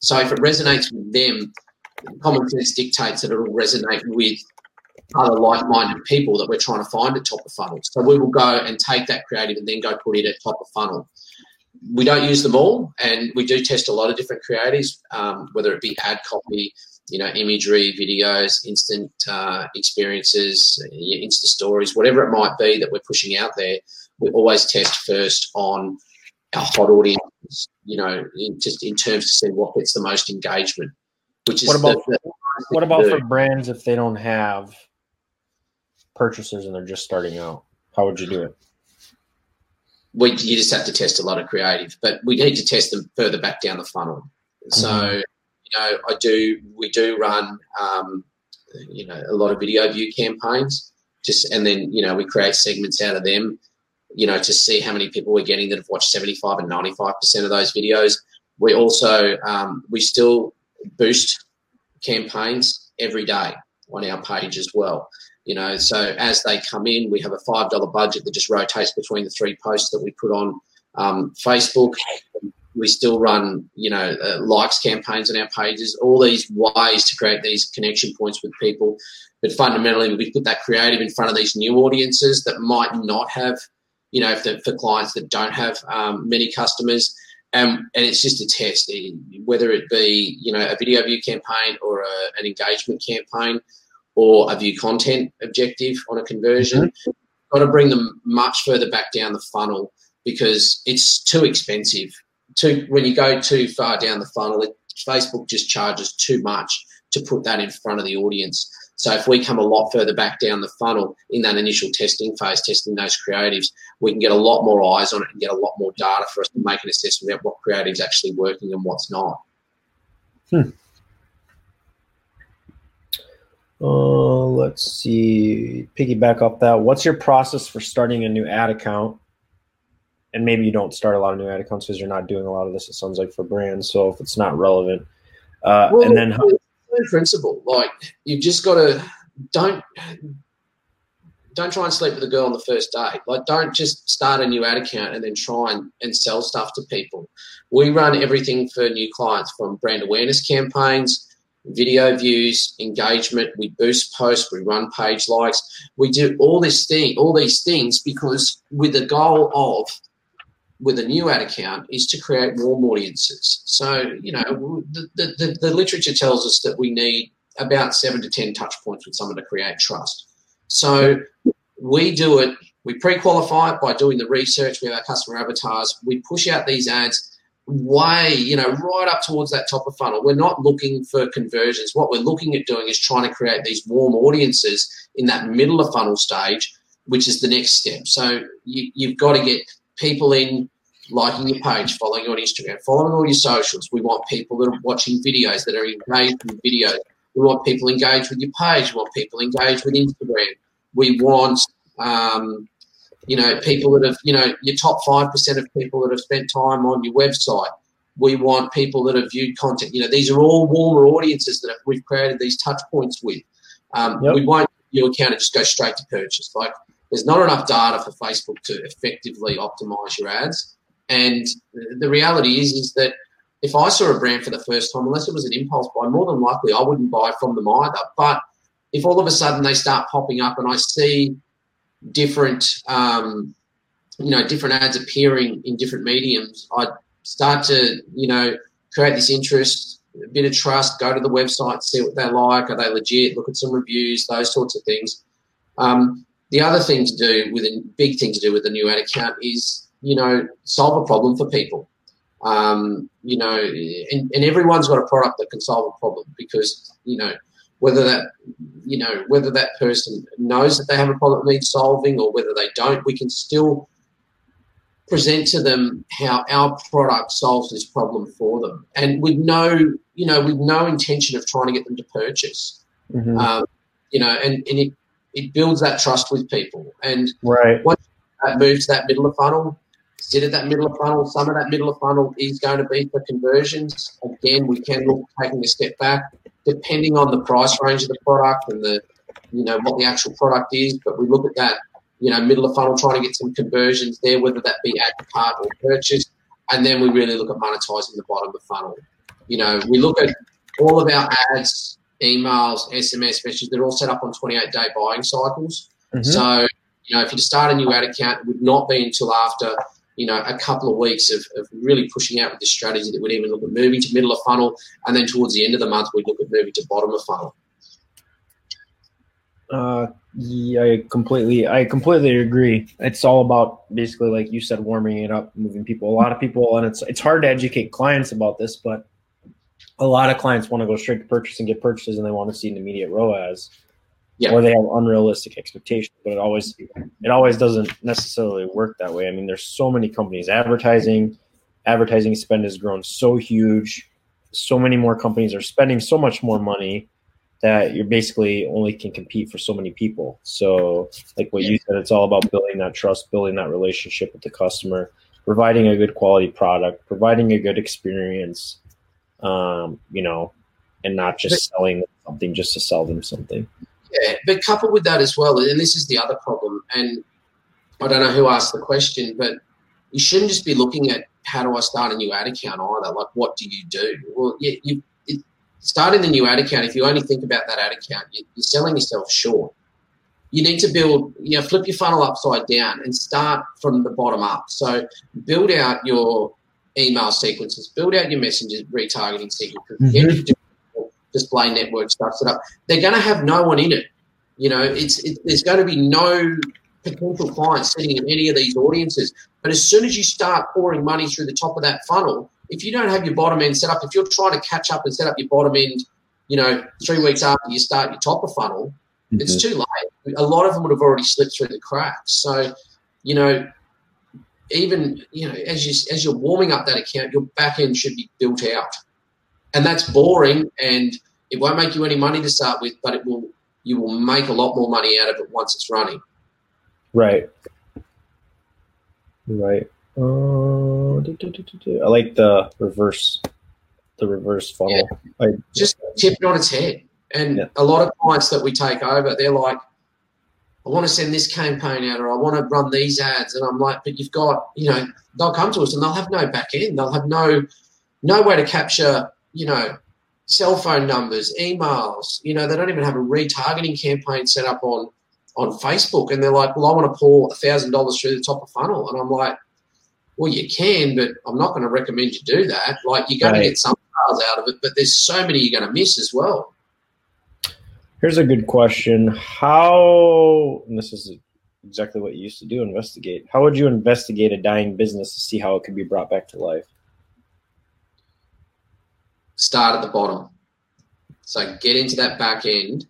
So if it resonates with them, common sense dictates that it'll resonate with other like-minded people that we're trying to find at top of funnel. So we will go and take that creative and then go put it at top of funnel. We don't use them all, and we do test a lot of different creatives, um, whether it be ad copy, you know, imagery, videos, instant uh, experiences, Insta stories, whatever it might be that we're pushing out there. We always test first on our hot audience, you know, in, just in terms to see what gets the most engagement. Which is what about the, the what about for brands if they don't have purchasers and they're just starting out? How would you do it? We, you just have to test a lot of creative, but we need to test them further back down the funnel. So mm-hmm know, I do. We do run, um, you know, a lot of video view campaigns. Just and then you know we create segments out of them. you know, to see how many people we're getting that have watched 75 and 95% of those videos. We also, um, we still boost campaigns every day on our page as well. You know, so as they come in, we have a five dollar budget that just rotates between the three posts that we put on um, Facebook. We still run, you know, uh, likes campaigns on our pages. All these ways to create these connection points with people, but fundamentally, we put that creative in front of these new audiences that might not have, you know, for, for clients that don't have um, many customers. And, and it's just a test, whether it be you know a video view campaign or a, an engagement campaign or a view content objective on a conversion. Mm-hmm. Got to bring them much further back down the funnel because it's too expensive. Too when you go too far down the funnel, it, Facebook just charges too much to put that in front of the audience. So if we come a lot further back down the funnel in that initial testing phase, testing those creatives, we can get a lot more eyes on it and get a lot more data for us to make an assessment about what creative's actually working and what's not. Hmm. Uh, let's see. Piggyback off that. What's your process for starting a new ad account? And maybe you don't start a lot of new ad accounts because you're not doing a lot of this. It sounds like for brands. So if it's not relevant, uh, well, and then how- principle, like you've just got to don't don't try and sleep with a girl on the first date. Like, don't just start a new ad account and then try and, and sell stuff to people. We run everything for new clients from brand awareness campaigns video views, engagement. We boost posts, we run page likes, we do all this thing, all these things because with the goal of with a new ad account is to create warm audiences. So you know the, the, the literature tells us that we need about seven to ten touch points with someone to create trust. So we do it. We pre-qualify it by doing the research. We have our customer avatars. We push out these ads way, you know, right up towards that top of funnel. We're not looking for conversions. What we're looking at doing is trying to create these warm audiences in that middle of funnel stage, which is the next step. So you, you've got to get people in liking your page, following you on Instagram, following all your socials. We want people that are watching videos, that are engaged with videos. We want people engaged with your page. We want people engaged with Instagram. We want um, you know, people that have, you know, your top 5% of people that have spent time on your website. We want people that have viewed content. You know, these are all warmer audiences that we've created these touch points with. Um, yep. We won't your account and just go straight to purchase. Like, there's not enough data for Facebook to effectively optimize your ads. And the reality is, is that if I saw a brand for the first time, unless it was an impulse buy, more than likely I wouldn't buy from them either. But if all of a sudden they start popping up and I see different, um, you know, different ads appearing in different mediums, I'd start to, you know, create this interest, a bit of trust, go to the website, see what they like, are they legit, look at some reviews, those sorts of things. Um, the other thing to do with a big thing to do with a new ad account is, you know, solve a problem for people. Um, you know, and, and everyone's got a product that can solve a problem because, you know, whether that you know whether that person knows that they have a problem that needs solving or whether they don't we can still present to them how our product solves this problem for them and with no you know with no intention of trying to get them to purchase mm-hmm. um, you know and, and it, it builds that trust with people and right once that moves to that middle of funnel sit at that middle of funnel some of that middle of funnel is going to be for conversions again we can look taking a step back depending on the price range of the product and the you know what the actual product is. But we look at that you know middle of funnel, trying to get some conversions there, whether that be add to cart or purchase, and then we really look at monetizing the bottom of the funnel. You know, we look at all of our ads, emails, SMS messages. They're all set up on 28 day buying cycles. Mm-hmm. So you know, if you start a new ad account, it would not be until after you know, a couple of weeks of, of really pushing out with this strategy that we'd even look at moving to middle of funnel, and then towards the end of the month we'd look at moving to bottom of funnel. Uh, yeah, I completely, I completely agree. It's all about basically, like you said, warming it up, moving people. A lot of people, and it's it's hard to educate clients about this, but a lot of clients want to go straight to purchase and get purchases, and they want to see an immediate ROAS yeah. or they have unrealistic expectations. But it always it always doesn't necessarily work that way. I mean, there's so many companies advertising, advertising spend has grown so huge. So many more companies are spending so much more money that you're basically only can compete for so many people. So, like what you said, it's all about building that trust, building that relationship with the customer, providing a good quality product, providing a good experience, um, you know, and not just but, selling something just to sell them something. Yeah, but coupled with that as well, and this is the other problem, and I don't know who asked the question, but you shouldn't just be looking at how do I start a new ad account either. Like, what do you do? Well, yeah, you it, starting the new ad account. If you only think about that ad account, you, you're selling yourself short. You need to build, you know, flip your funnel upside down and start from the bottom up. So, build out your email sequences, build out your messages, retargeting sequences, mm-hmm. display network stuff set up. They're going to have no one in it. You know, it's it, there's going to be no potential clients sitting in any of these audiences. But as soon as you start pouring money through the top of that funnel, if you don't have your bottom end set up, if you're trying to catch up and set up your bottom end, you know, three weeks after you start your top of funnel, mm-hmm. it's too late. A lot of them would have already slipped through the cracks. So, you know, even you know, as you as you're warming up that account, your back end should be built out, and that's boring and it won't make you any money to start with, but it will you will make a lot more money out of it once it's running. Right. Right. Uh, I like the reverse, the reverse funnel. Yeah. I, Just tip it on its head. And yeah. a lot of clients that we take over, they're like, I want to send this campaign out or I want to run these ads. And I'm like, but you've got, you know, they'll come to us and they'll have no back end. They'll have no no way to capture, you know, cell phone numbers, emails. You know, they don't even have a retargeting campaign set up on on Facebook, and they're like, "Well, I want to pour a thousand dollars through the top of funnel," and I'm like, "Well, you can, but I'm not going to recommend you do that. Like, you're going right. to get some sales out of it, but there's so many you're going to miss as well." Here's a good question: How? And this is exactly what you used to do. Investigate. How would you investigate a dying business to see how it could be brought back to life? Start at the bottom. So get into that back end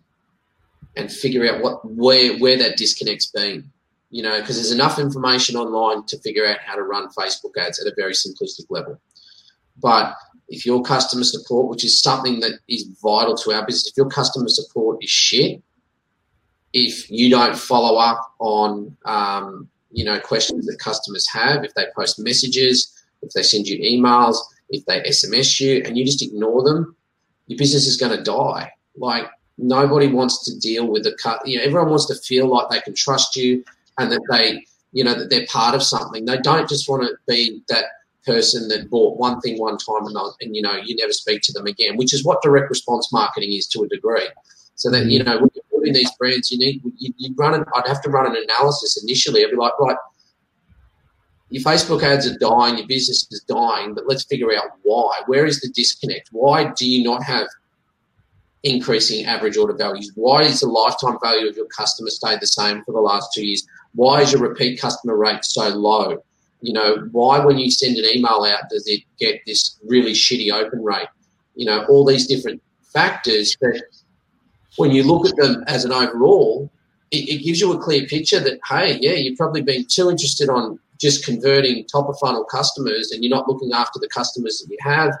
and figure out what where where that disconnect's been. You know, because there's enough information online to figure out how to run Facebook ads at a very simplistic level. But if your customer support, which is something that is vital to our business, if your customer support is shit, if you don't follow up on um, you know questions that customers have, if they post messages, if they send you emails, if they SMS you, and you just ignore them, your business is going to die. Like nobody wants to deal with the cut. You know, everyone wants to feel like they can trust you and that they, you know, that they're part of something. They don't just want to be that person that bought one thing one time and, and you know you never speak to them again, which is what direct response marketing is to a degree. So that you mm-hmm. know when you're building these brands, you need you, you run. An, I'd have to run an analysis initially. I'd be like, right, your Facebook ads are dying, your business is dying, but let's figure out why. Where is the disconnect? Why do you not have increasing average order values? Why is the lifetime value of your customer stayed the same for the last two years? Why is your repeat customer rate so low? You know, why when you send an email out does it get this really shitty open rate? You know, all these different factors that when you look at them as an overall, it, it gives you a clear picture that, hey, yeah, you've probably been too interested on just converting top of funnel customers and you're not looking after the customers that you have,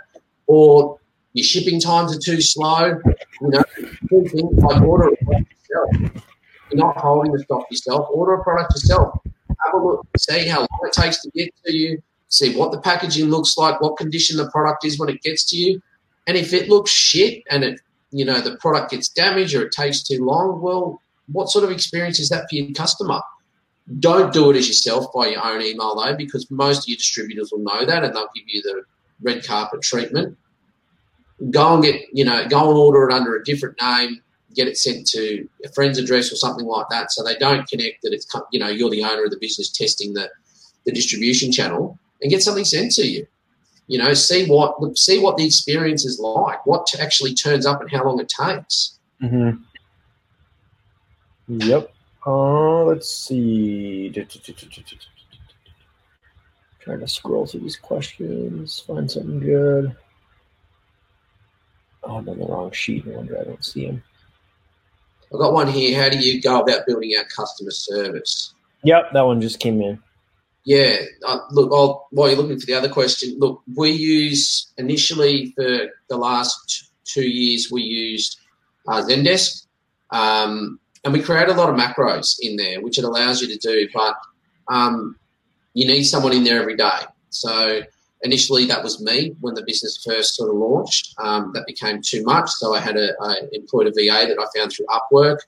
or your shipping times are too slow. You know, things like order a product yourself. You're not holding the stock yourself. Order a product yourself. Have a look, see how long it takes to get to you. See what the packaging looks like, what condition the product is when it gets to you, and if it looks shit and it, you know, the product gets damaged or it takes too long, well, what sort of experience is that for your customer? Don't do it as yourself by your own email though, because most of your distributors will know that and they'll give you the red carpet treatment go and get, you know, go and order it under a different name, get it sent to a friend's address or something like that. So they don't connect that it's, you know, you're the owner of the business testing the, the distribution channel and get something sent to you. You know, see what see what the experience is like, what actually turns up, and how long it takes. Mm-hmm. Yep. Uh, let's see. Trying to scroll through these questions, find something good. Oh, I'm on the wrong sheet. No wonder I don't see them. I've got one here. How do you go about building out customer service? Yep, that one just came in. Yeah, uh, look, I'll, while you're looking for the other question, look, we use initially for the last two years, we used uh, Zendesk. Um, and we create a lot of macros in there, which it allows you to do, but um, you need someone in there every day. So initially that was me when the business first sort of launched. Um, that became too much, so I had a I employed a VA that I found through Upwork.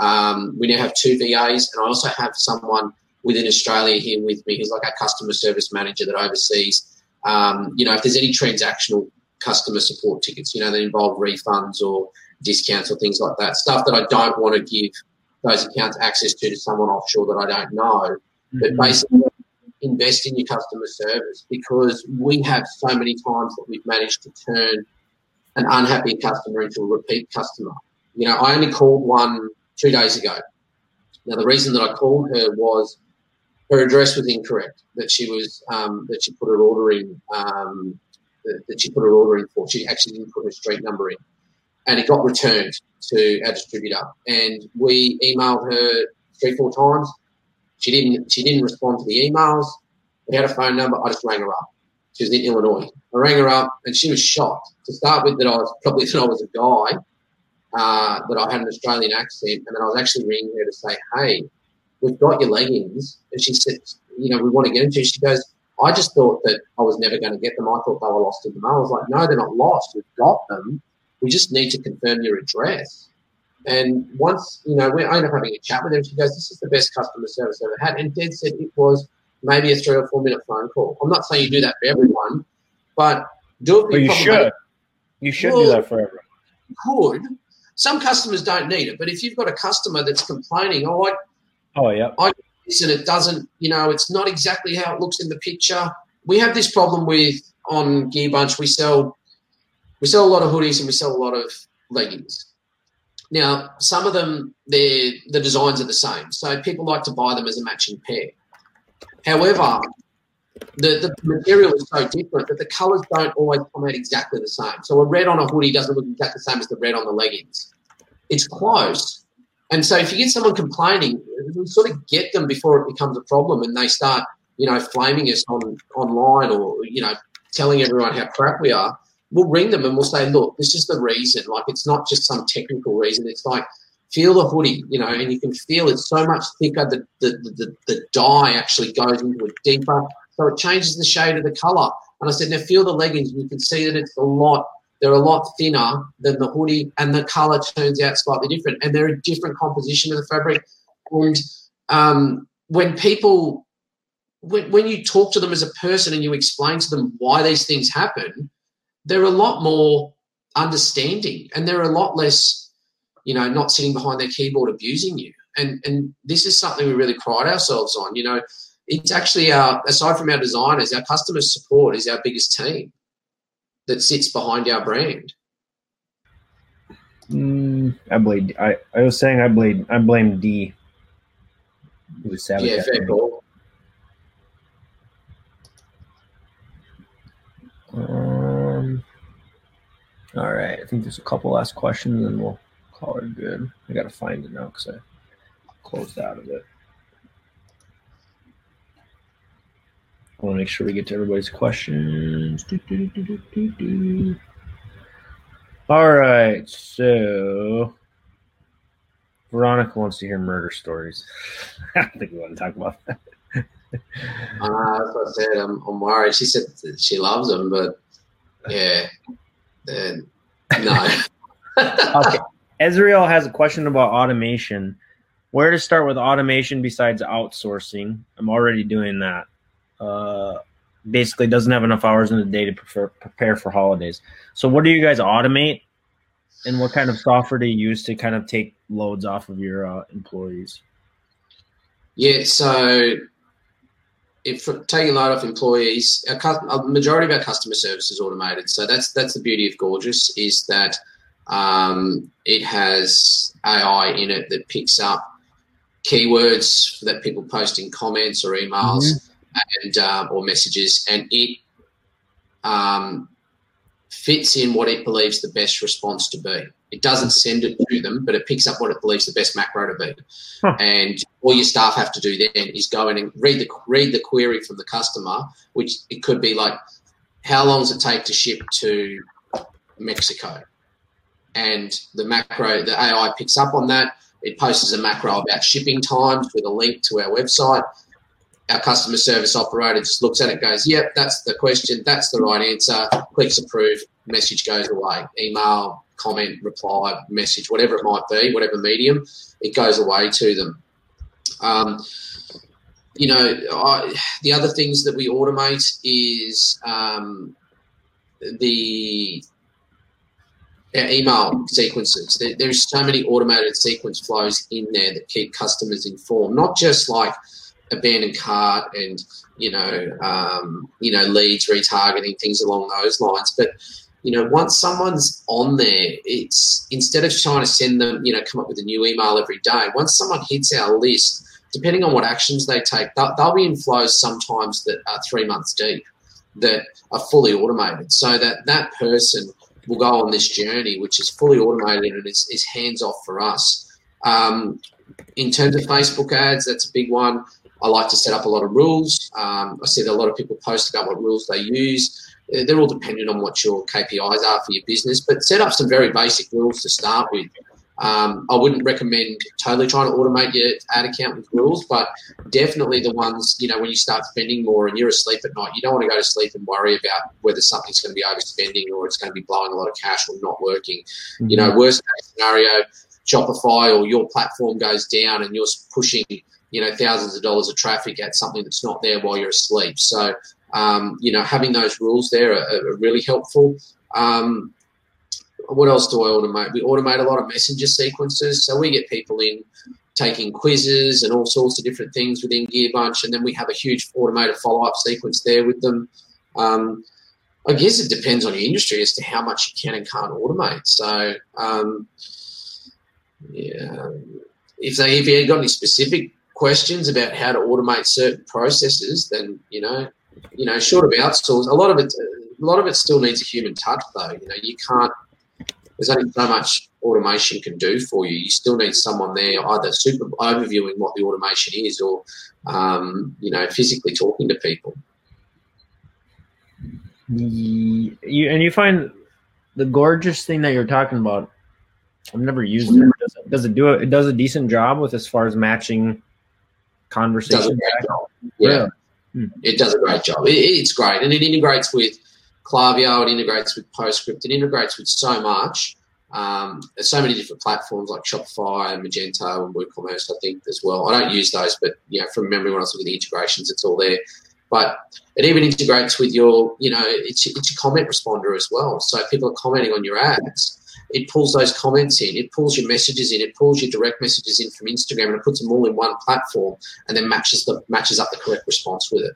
Um, we now have two VAs, and I also have someone within Australia here with me who's like our customer service manager that oversees. Um, you know, if there's any transactional customer support tickets, you know, that involve refunds or discounts or things like that, stuff that I don't want to give those accounts access to to someone offshore that I don't know. Mm-hmm. But basically, invest in your customer service because we have so many times that we've managed to turn an unhappy customer into a repeat customer. You know, I only called one two days ago. Now, the reason that I called her was her address was incorrect. That she was um, that she put her order in um, that, that she put her order in for. She actually didn't put her street number in, and it got returned to our distributor. And we emailed her three four times she didn't. She didn't respond to the emails. We had a phone number. I just rang her up. She was in Illinois. I rang her up, and she was shocked to start with that I was probably that I was a guy, uh, that I had an Australian accent, and then I was actually ringing her to say, "Hey, we've got your leggings," and she said, "You know, we want to get into." She goes, "I just thought that I was never going to get them. I thought they were lost in the mail." I was like, "No, they're not lost. We've got them. We just need to confirm your address." And once, you know, we, I ended up having a chat with her. She goes, This is the best customer service I've ever had. And Dad said it was maybe a three or four minute phone call. I'm not saying you do that for everyone, but do it for you should. You should well, do that for everyone. Could. Some customers don't need it, but if you've got a customer that's complaining, oh, I, oh yeah, I this and it doesn't, you know, it's not exactly how it looks in the picture. We have this problem with on Gearbunch. We sell we sell a lot of hoodies and we sell a lot of leggings. Now, some of them, the designs are the same, so people like to buy them as a matching pair. However, the, the material is so different that the colours don't always come out exactly the same. So a red on a hoodie doesn't look exactly the same as the red on the leggings. It's close. And so if you get someone complaining, we sort of get them before it becomes a problem and they start, you know, flaming us on online or, you know, telling everyone how crap we are we'll ring them and we'll say, look, this is the reason. Like, it's not just some technical reason. It's like, feel the hoodie, you know, and you can feel it's so much thicker. The, the, the, the dye actually goes into it deeper. So it changes the shade of the color. And I said, now feel the leggings. You can see that it's a lot, they're a lot thinner than the hoodie and the color turns out slightly different. And they're a different composition of the fabric. And um, when people, when, when you talk to them as a person and you explain to them why these things happen, they're a lot more understanding and they're a lot less, you know, not sitting behind their keyboard abusing you. And and this is something we really pride ourselves on. You know, it's actually our aside from our designers, our customer support is our biggest team that sits behind our brand. Mm, I blame. I, I was saying I blame. I blame D. Yeah, fair call. Um, all right. I think there's a couple last questions and we'll call it good. I got to find it now because I closed out of it. I want to make sure we get to everybody's questions. Do, do, do, All right. So Veronica wants to hear murder stories. [laughs] I don't think we want to talk about that. uh, as I said, I'm, I'm worried. She said she loves them, but yeah, then no. [laughs] okay. Ezreal has a question about automation. Where to start with automation besides outsourcing? I'm already doing that. Uh, basically, doesn't have enough hours in the day to prefer, prepare for holidays. So, what do you guys automate? And what kind of software do you use to kind of take loads off of your uh, employees? Yeah, so if taking a load off employees, a majority of our customer service is automated. So that's that's the beauty of Gorgias is that um, it has AI in it that picks up keywords that people post in comments or emails mm-hmm. and um, or messages, and it um, fits in what it believes the best response to be. It doesn't send it to them, but it picks up what it believes the best macro to be. Huh. And all your staff have to do then is go in and read the read the query from the customer, which it could be like, how long does it take to ship to Mexico? and the macro, the AI picks up on that. It posts a macro about shipping times with a link to our website. Our customer service operator just looks at it, goes, "Yep, that's the question. That's the right answer." Clicks approve. Message goes away. Email, comment, reply, message, whatever it might be, whatever medium, it goes away to them. Um, you know, I, the other things that we automate is um, the email sequences. There, there's so many automated sequence flows in there that keep customers informed, not just like abandoned cart and you know, um, you know, leads retargeting things along those lines, but you know, once someone's on there, it's instead of trying to send them, you know, come up with a new email every day. Once someone hits our list, depending on what actions they take, they'll, they'll be in flows sometimes that are three months deep that are fully automated, so that that person will go on this journey, which is fully automated and is, is hands off for us. Um, in terms of Facebook ads, that's a big one. I like to set up a lot of rules. Um, I see that a lot of people post about what rules they use. They're all dependent on what your KPIs are for your business, but set up some very basic rules to start with. Um, I wouldn't recommend totally trying to automate your ad account with rules, but definitely the ones, you know, when you start spending more and you're asleep at night, you don't want to go to sleep and worry about whether something's going to be overspending or it's going to be blowing a lot of cash or not working. Mm-hmm. You know, worst case scenario, Shopify or your platform goes down and you're pushing, you know, thousands of dollars of traffic at something that's not there while you're asleep. So, um, you know, having those rules there are, are really helpful. Um, what else do I automate? We automate a lot of messenger sequences. So we get people in taking quizzes and all sorts of different things within Gearbunch, and then we have a huge automated follow up sequence there with them. Um, I guess it depends on your industry as to how much you can and can't automate. So, um, yeah, if they if you got any specific questions about how to automate certain processes, then you know, you know, short of outsource, a lot of it, a lot of it still needs a human touch, though. You know, you can't there's only so much automation can do for you. You still need someone there either super overviewing what the automation is or, um, you know, physically talking to people. You, and you find the Gorgias thing that you're talking about. I've never used it. Does it, does it do it? It does a decent job with as far as matching conversation. Yeah, hmm. it does a great job. It, it's great, and it integrates with Klaviyo, it integrates with PostScript, it integrates with so much. Um, there's so many different platforms like Shopify and Magento and WooCommerce, I think, as well. I don't use those, but you know, from memory, when I was looking at the integrations, it's all there. But it even integrates with your, you know, it's, it's comment responder as well. So people are commenting on your ads. It pulls those comments in, it pulls your messages in, it pulls your direct messages in from Instagram, and it puts them all in one platform, and then matches the matches up the correct response with it.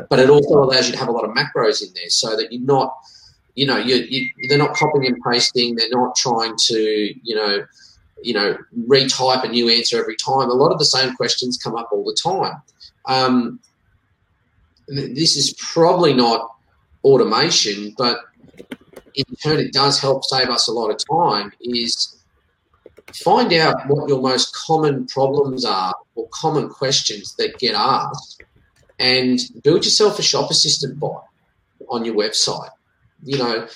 It. But it also allows you to have a lot of macros in there so that you're not, you know, you, you they're not copying and pasting. They're not trying to, you know, you know, retype a new answer every time. A lot of the same questions come up all the time. Um, this is probably not automation, but in turn, it does help save us a lot of time. Is find out what your most common problems are or common questions that get asked and build yourself a shop assistant bot on your website. You know,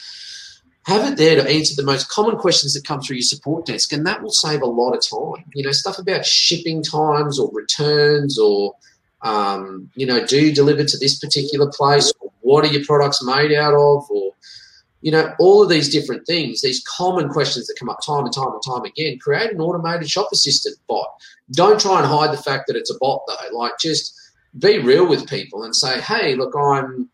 have it there to answer the most common questions that come through your support desk, and that will save a lot of time. You know, stuff about shipping times or returns or um, you know, do you deliver to this particular place? Or what are your products made out of? Or you know, all of these different things, these common questions that come up time and time and time again. Create an automated shop assistant bot. Don't try and hide the fact that it's a bot though. Like just be real with people and say, hey, look, I'm,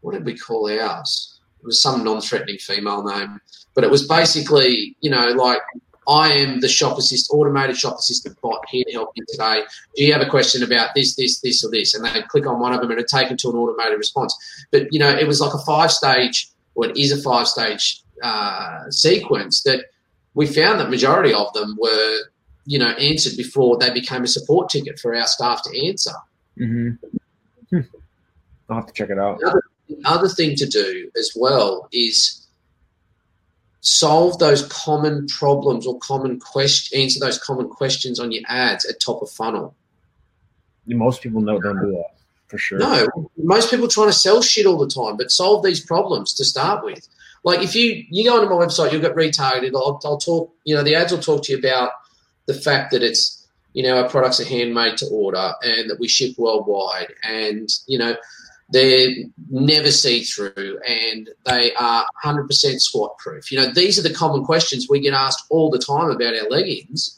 what did we call ours? It was some non threatening female name, but it was basically, you know, like, I am the shop assist, automated shop assistant bot here to help you today. Do you have a question about this, this, this, or this? And they click on one of them and it take them to an automated response. But you know, it was like a five stage, or it is a five stage uh, sequence that we found that majority of them were, you know, answered before they became a support ticket for our staff to answer. Mm-hmm. Hmm. I'll have to check it out. The other, the other thing to do as well is solve those common problems or common question answer those common questions on your ads at top of funnel. Most people know don't do that for sure. No, most people trying to sell shit all the time, but solve these problems to start with. Like if you you go onto my website, you'll get retargeted. I'll, I'll talk. You know, the ads will talk to you about the fact that it's you know our products are handmade to order and that we ship worldwide, and you know they're never see through and they are 100% squat proof. You know, these are the common questions we get asked all the time about our leggings.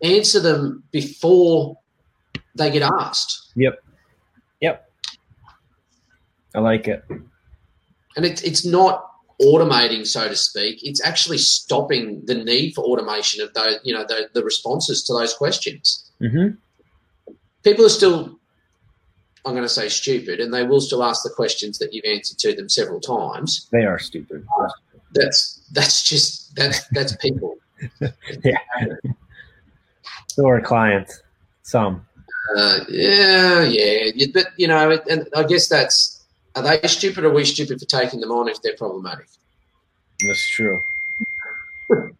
Answer them before they get asked. Yep. Yep. I like it. And it's it's not automating, so to speak. It's actually stopping the need for automation of those, you know, the, the responses to those questions. Mm-hmm. People are still, I'm going to say, stupid, and they will still ask the questions that you've answered to them several times. They are stupid. That's that's just that's that's people. [laughs] yeah. So are clients. Some. Uh, yeah, yeah, but you know, and I guess that's are they stupid or are we stupid for taking them on if they're problematic? That's true. [laughs]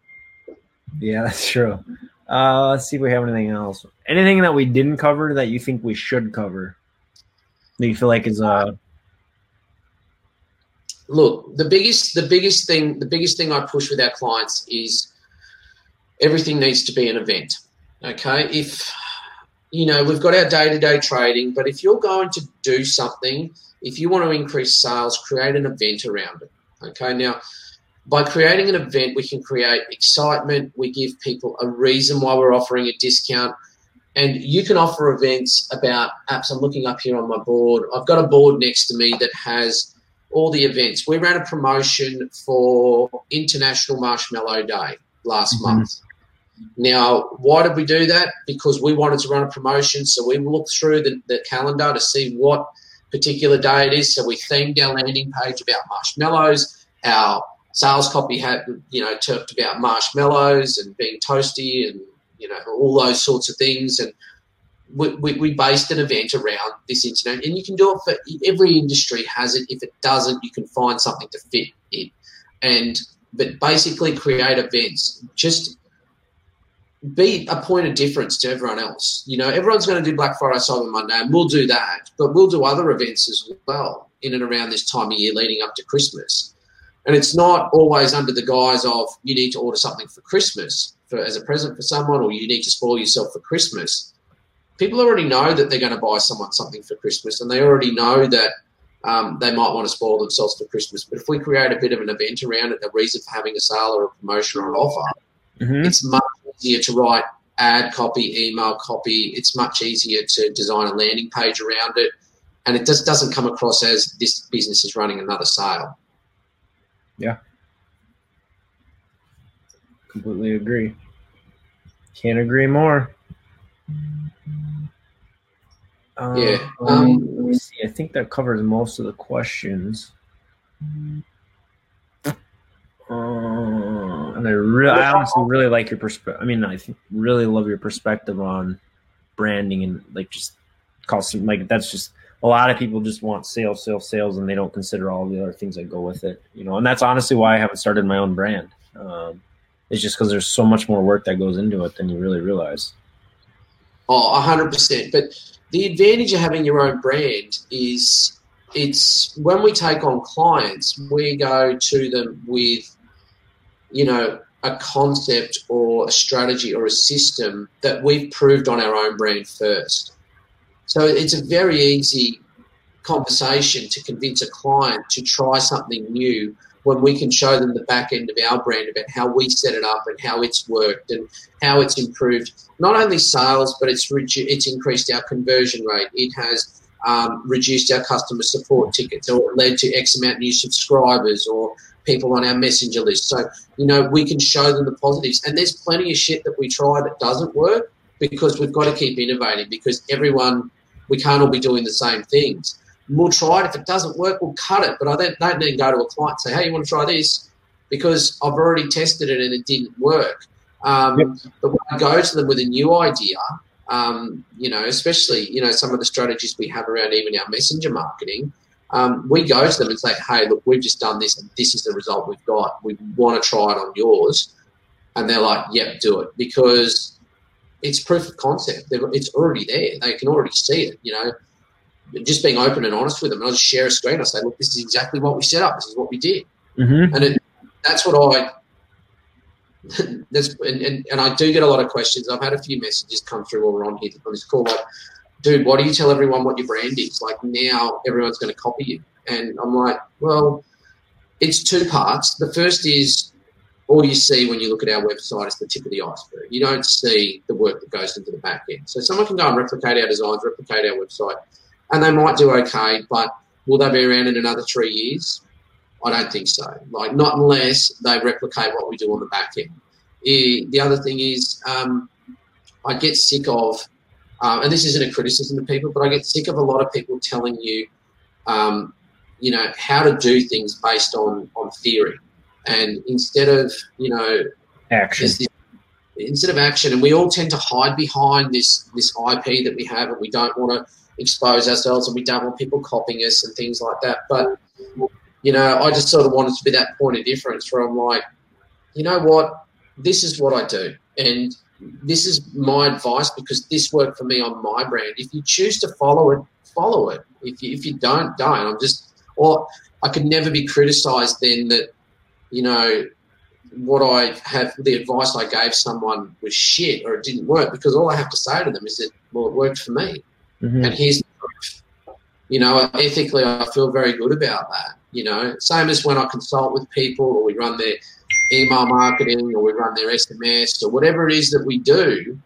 yeah, that's true. Uh, let's see if we have anything else. Anything that we didn't cover that you think we should cover? That you feel like is uh look the biggest the biggest thing the biggest thing I push with our clients is everything needs to be an event. Okay, if you know we've got our day to day trading, but if you're going to do something if you want to increase sales, create an event around it. Okay, now by creating an event, we can create excitement. We give people a reason why we're offering a discount. And you can offer events about apps. I'm looking up here on my board. I've got a board next to me that has all the events. We ran a promotion for International Marshmallow Day last mm-hmm. month. Now, why did we do that? Because we wanted to run a promotion. So we looked through the, the calendar to see what particular day it is. So we themed our landing page about marshmallows. Our sales copy had, you know, talked about marshmallows and being toasty and, you know, all those sorts of things. And we, we, we based an event around this internet. And you can do it for every industry has it. If it doesn't, you can find something to fit in. And, but basically create events. Just be a point of difference to everyone else. You know, everyone's going to do Black Friday, Cyber Monday, and we'll do that, but we'll do other events as well in and around this time of year leading up to Christmas. And it's not always under the guise of you need to order something for Christmas for as a present for someone, or you need to spoil yourself for Christmas. People already know that they're going to buy someone something for Christmas, and they already know that um, they might want to spoil themselves for Christmas. But if we create a bit of an event around it, a reason for having a sale or a promotion or an offer, mm-hmm. it's much easier to write ad copy, email copy. It's much easier to design a landing page around it. And it just doesn't come across as this business is running another sale. Yeah. Completely agree. Can't agree more. Um, yeah. Um, let me see. I think that covers most of the questions. Uh, and I really, I honestly really like your perspective. I mean, I really love your perspective on branding and like just costume. Like that's just a lot of people just want sales, sales, sales, and they don't consider all the other things that go with it. You know, and that's honestly why I haven't started my own brand. Um, it's just because there's so much more work that goes into it than you really realize. Oh, hundred percent. But the advantage of having your own brand is it's when we take on clients, we go to them with you know, a concept or a strategy or a system that we've proved on our own brand first. So it's a very easy conversation to convince a client to try something new when we can show them the back end of our brand about how we set it up and how it's worked and how it's improved not only sales but it's it's increased our conversion rate it has um, reduced our customer support tickets or it led to x amount new subscribers or people on our messenger list. So, you know, we can show them the positives. And there's plenty of shit that we try that doesn't work because we've got to keep innovating because everyone, we can't all be doing the same things. we'll try it. If it doesn't work, we'll cut it. But I don't, don't then go to a client and say, hey, you want to try this? Because I've already tested it and it didn't work. Um, yep. But when I go to them with a new idea, um, you know, especially, you know, some of the strategies we have around even our messenger marketing, um, we go to them and say, hey, look, we've just done this and this is the result we've got. We want to try it on yours. And they're like, yep, do it. Because it's proof of concept. It's already there. They can already see it, you know. Just being open and honest with them. And I just share a screen. I say, look, this is exactly what we set up. This is what we did. Mm-hmm. And it, that's what I. [laughs] That's and, and, and I do get a lot of questions. I've had a few messages come through while we're on here on this call. Like, dude, why do you tell everyone what your brand is? Like now, everyone's going to copy you. And I'm like, well, it's two parts. The first is all you see when you look at our website is the tip of the iceberg. You don't see the work that goes into the back end. So someone can go and replicate our designs, replicate our website, and they might do okay, but will they be around in another three years? I don't think so. Like not unless they replicate what we do on the back end. The other thing is, um, I get sick of, um, and this isn't a criticism of people, but I get sick of a lot of people telling you, um, you know, how to do things based on on theory, and instead of you know action. this- instead of action, and we all tend to hide behind this this IP that we have, and we don't want to expose ourselves, and we don't want people copying us and things like that. But you know, I just sort of wanted to be that point of difference where I'm like, you know what, this is what I do, and this is my advice because this worked for me on my brand. If you choose to follow it, follow it. If you, if you don't, don't. I'm just, or I could never be criticised then that, you know, what I have, the advice I gave someone was shit or it didn't work because all I have to say to them is that, well, it worked for me. Mhm. And here's the proof. You know, ethically, I feel very good about that. You know, same as when I consult with people or we run their email marketing or we run their SMS or whatever it is that we do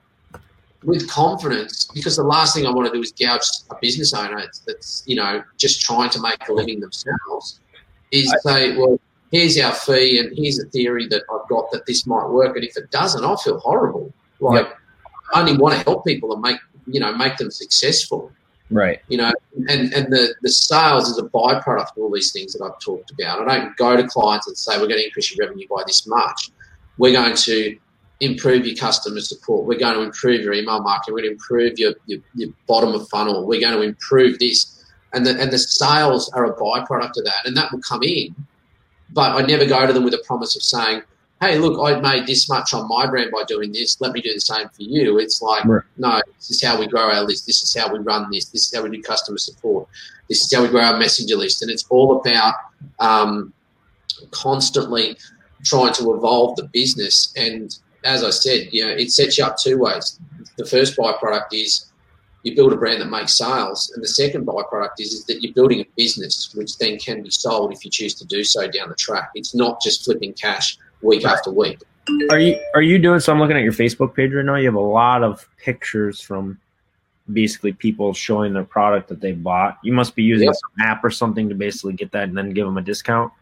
with confidence because the last thing I want to do is gouge a business owner that's, you know, just trying to make a living themselves is say, well, here's our fee and here's a theory that I've got that this might work. And if it doesn't, I'll feel horrible. Like, I only want to help people and make, you know, make them successful Right. you know, and, and the, the sales is a byproduct of all these things that I've talked about. I don't go to clients and say, we're going to increase your revenue by this much. We're going to improve your customer support. We're going to improve your email marketing. We're going to improve your, your, your bottom of funnel. We're going to improve this. And the, and the sales are a byproduct of that. And that will come in. But I never go to them with a promise of saying, hey, look, I made this much on my brand by doing this. Let me do the same for you. It's like, Right. no, this is how we grow our list. This is how we run this. This is how we do customer support. This is how we grow our messenger list. And it's all about um, constantly trying to evolve the business. And as I said, you know, it sets you up two ways. The first byproduct is you build a brand that makes sales, and the second byproduct is, is that you're building a business which then can be sold if you choose to do so down the track. It's not just flipping cash week after week. Are you are you doing so I'm looking at your Facebook page right now. You have a lot of pictures from basically people showing their product that they bought. You must be using Yep. some app or something to basically get that and then give them a discount.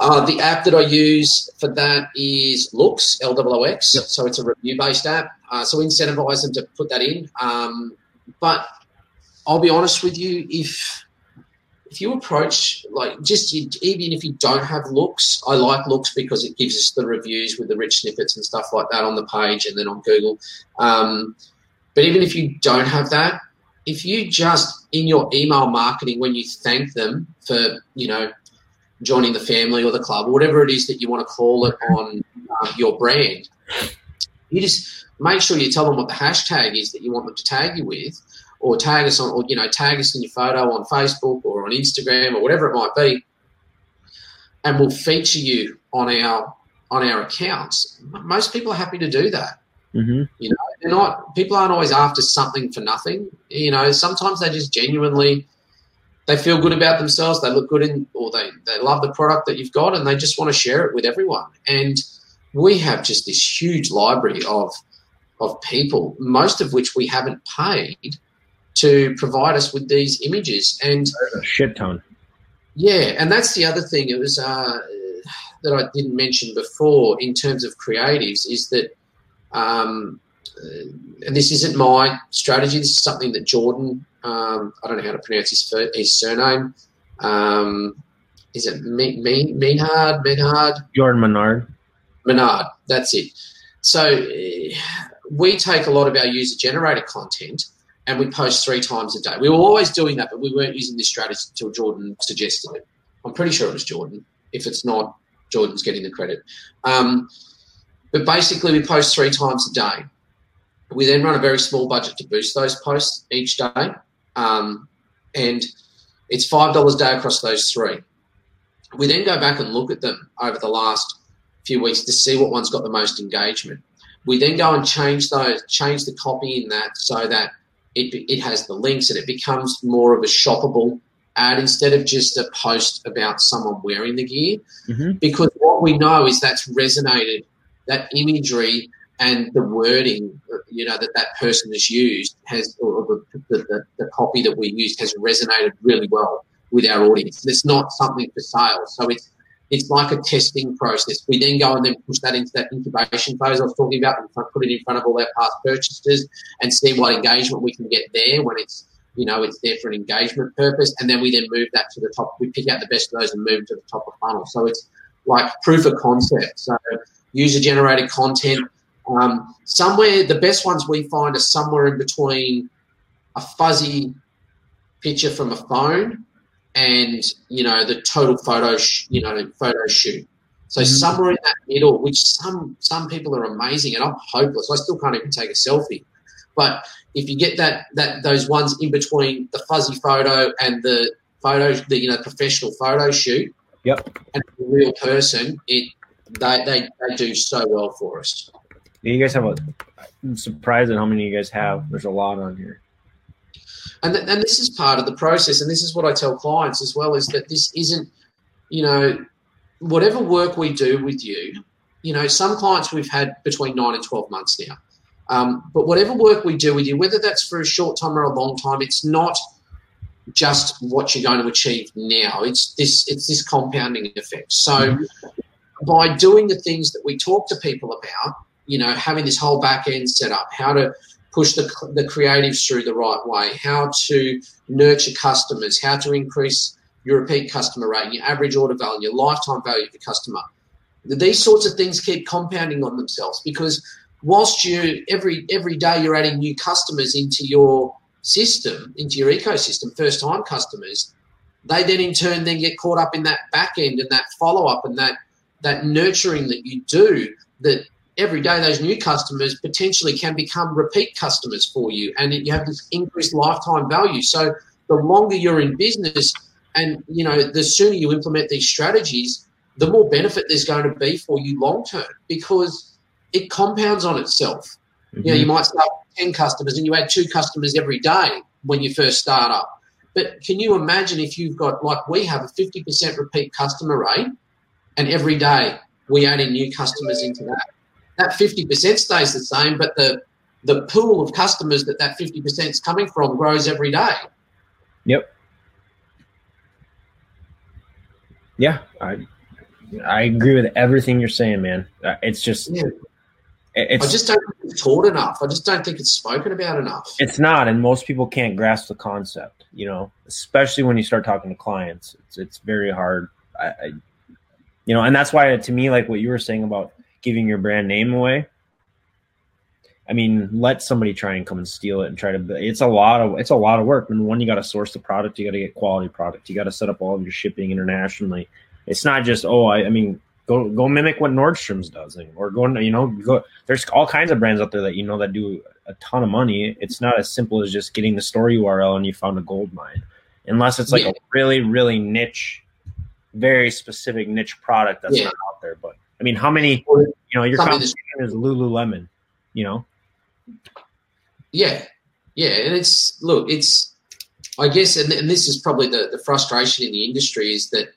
Uh, the app that I use for that is Loox, L O O X. Yep. So it's a review based app. Uh, so we incentivize them to put that in. Um, but I'll be honest with you, if if you approach like just even if you don't have Loox, I like Loox because it gives us the reviews with the rich snippets and stuff like that on the page and then on Google. Um, but even if you don't have that, if you just in your email marketing when you thank them for you know joining the family or the club or whatever it is that you want to call it on um, your brand, you just make sure you tell them what the hashtag is that you want them to tag you with, or tag us on, or you know, tag us in your photo on Facebook or on Instagram or whatever it might be, and we'll feature you on our on our accounts. Most people are happy to do that. Mm-hmm. They're not people aren't always after something for nothing. You know, sometimes they just genuinely they feel good about themselves, they look good in or they, they love the product that you've got and they just want to share it with everyone. And we have just this huge library of of people, most of which we haven't paid to provide us with these images. And A shit ton. yeah, and that's the other thing. It was uh, that I didn't mention before in terms of creatives is that, um, uh, and this isn't my strategy. This is something that Jordan. Um, I don't know how to pronounce his his surname. Um, is it Me- Me- Menard? Menard? Jordan Menard. Menard. That's it. So uh, we take a lot of our user generated content and we post three times a day. We were always doing that, but we weren't using this strategy until Jordan suggested it. I'm pretty sure it was Jordan. If it's not, Jordan's getting the credit. Um, but basically, we post three times a day. We then run a very small budget to boost those posts each day, um, and it's five dollars a day across those three. We then go back and look at them over the last few weeks to see what one's got the most engagement. We then go and change those, change the copy in that so that it, it has the links and it becomes more of a shoppable ad instead of just a post about someone wearing the gear. Mm-hmm. Because what we know is that's resonated, that imagery and the wording, you know, that that person has used has, or the, the, the, the copy that we used has resonated really well with our audience. It's not something for sale. So it's it's like a testing process. We then go and then push that into that incubation phase. I was talking about and put it in front of all our past purchasers and see what engagement we can get there when it's you know it's there for an engagement purpose. And then we then move that to the top. We pick out the best of those and move to the top of funnel. So it's like proof of concept. So user generated content um, somewhere the best ones we find are somewhere in between a fuzzy picture from a phone and you know the total photo, sh- you know, photo shoot. So mm-hmm. somewhere in that middle, which some some people are amazing, and I'm hopeless. I still can't even take a selfie. But if you get that that those ones in between the fuzzy photo and the photo, the you know professional photo shoot, yep, and the real person, it they they, they do so well for us. You guys have a. I'm surprised at how many you guys have. There's a lot on here and th- and this is part of the process, and this is what I tell clients as well: is that this isn't, you know, whatever work we do with you, you know, some clients we've had between nine and twelve months now. Um, but whatever work we do with you, whether that's for a short time or a long time, it's not just what you're going to achieve now. It's this it's this compounding effect. So by doing the things that we talk to people about, you know, having this whole back end set up, how to push the, the creatives through the right way, how to nurture customers, how to increase your repeat customer rate, your average order value, your lifetime value of your customer. These sorts of things keep compounding on themselves because whilst you every every day you're adding new customers into your system, into your ecosystem, first time customers, they then in turn then get caught up in that back end and that follow up and that that nurturing that you do that every day those new customers potentially can become repeat customers for you and you have this increased lifetime value. So the longer you're in business and you know the sooner you implement these strategies the more benefit there's going to be for you long term because it compounds on itself. Mm-hmm. you know you might start with 10 customers and you add two customers every day when you first start up. But can you imagine if you've got like we have a 50% repeat customer rate and every day we add in new customers into that that 50% stays the same, but the the pool of customers that that 50% is coming from grows every day. Yep. Yeah, I I agree with everything you're saying, man. Uh, it's just yeah. it's, I just don't think it's taught enough. I just don't think it's spoken about enough. It's not, and most people can't grasp the concept. You know, especially when you start talking to clients, it's it's very hard. I, I you know, and that's why to me, like what you were saying about giving your brand name away. I mean, let somebody try and come and steal it and try to. It's a lot of it's a lot of work. Number one, you got to source the product. You got to get quality product. You got to set up all of your shipping internationally. It's not just oh, I, I mean, go go mimic what Nordstrom's does, or go you know go. There's all kinds of brands out there that you know that do a ton of money. It's not as simple as just getting the store URL and you found a gold mine, unless it's like yeah. a really really niche, very specific niche product that's yeah. not out there. But mean, how many, you know, your competition is Lululemon, you know? Yeah. Yeah. And it's, look, it's, I guess, and, and this is probably the, the frustration in the industry is that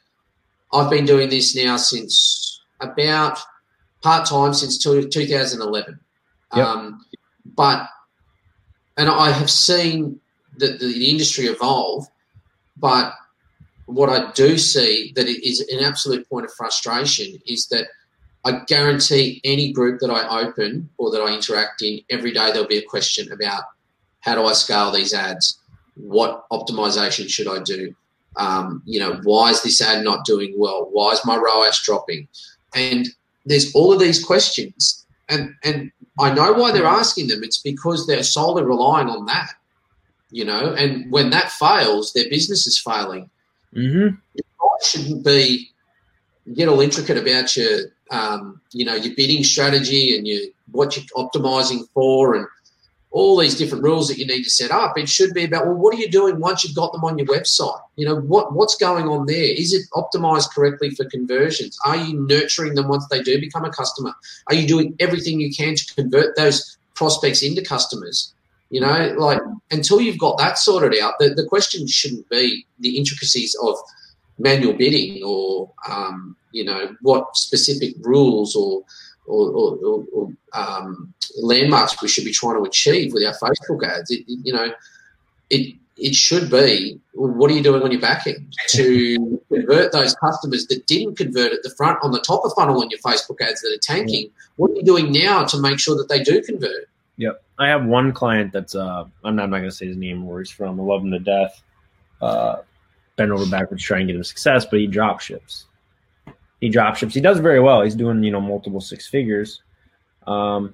I've been doing this now since about part time since 2011. Yep. Um, but, and I have seen that the, the industry evolve, but what I do see that it is an absolute point of frustration is that I guarantee any group that I open or that I interact in every day, there'll be a question about how do I scale these ads? What optimization should I do? Um, you know, why is this ad not doing well? Why is my ROAS dropping? And there's all of these questions, and and I know why they're asking them. It's because they're solely relying on that, you know. And when that fails, their business is failing. Mm-hmm. It shouldn't be get all intricate about your um, you know your bidding strategy and your what you're optimizing for and all these different rules that you need to set up. It should be about well, what are you doing once you've got them on your website? You know what what's going on there? Is it optimized correctly for conversions? Are you nurturing them once they do become a customer? Are you doing everything you can to convert those prospects into customers? You know, like until you've got that sorted out, the, the question shouldn't be the intricacies of manual bidding or um, you know what specific rules or or, or, or um, landmarks we should be trying to achieve with our Facebook ads. It, it, you know, it it should be well, what are you doing on your back end to [laughs] convert those customers that didn't convert at the front on the top of funnel on your Facebook ads that are tanking? What are you doing now to make sure that they do convert? Yep. I have one client that's uh I'm not, I'm not gonna say his name where he's from. I love him to death. Uh bend over backwards trying to get him success, but he drop ships. He drop ships. He does very well. He's doing, you know, multiple six figures. Um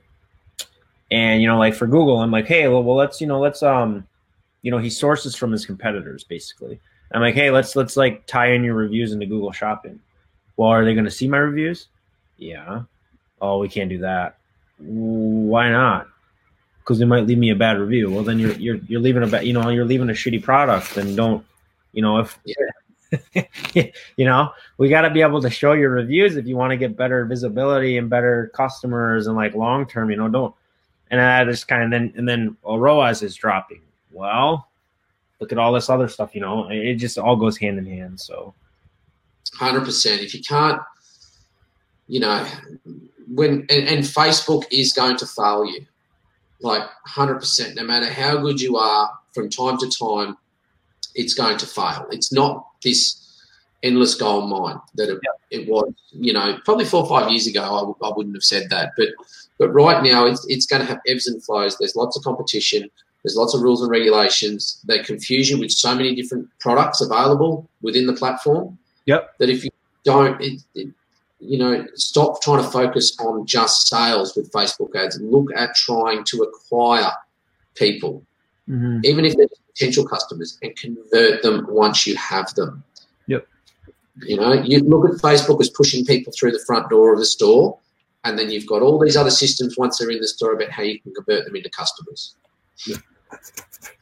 and you know, like for Google, I'm like, hey, well, well let's, you know, let's um, you know, he sources from his competitors basically. I'm like, hey, let's let's like tie in your reviews into Google Shopping. Well, are they gonna see my reviews? Yeah. Oh, we can't do that. Why not? because they might leave me a bad review. Well, then you're you're you're leaving a bad, you know, you're leaving a shitty product. Then don't, you know, if yeah. [laughs] you know, we got to be able to show your reviews if you want to get better visibility and better customers and like long term. You know, don't. And I just kind of then and then well, ROAS is dropping. Well, look at all this other stuff. You know, it just all goes hand in hand. So, hundred percent. If you can't, you know, when and, and Facebook is going to fail you like 100%. No matter how good you are, from time to time, it's going to fail. It's not this endless gold mine that it, it was. You know, probably four or five years ago, I, I wouldn't have said that. But but right now, it's, it's going to have ebbs and flows. There's lots of competition. There's lots of rules and regulations. They confuse you with so many different products available within the platform. Yep. That if you don't, it, it, you know, stop trying to focus on just sales with Facebook ads. Look at trying to acquire people, mm-hmm. even if they're potential customers, and convert them once you have them. Yep. You know, you look at Facebook as pushing people through the front door of the store, and then you've got all these other systems once they're in the store about how you can convert them into customers. Yep.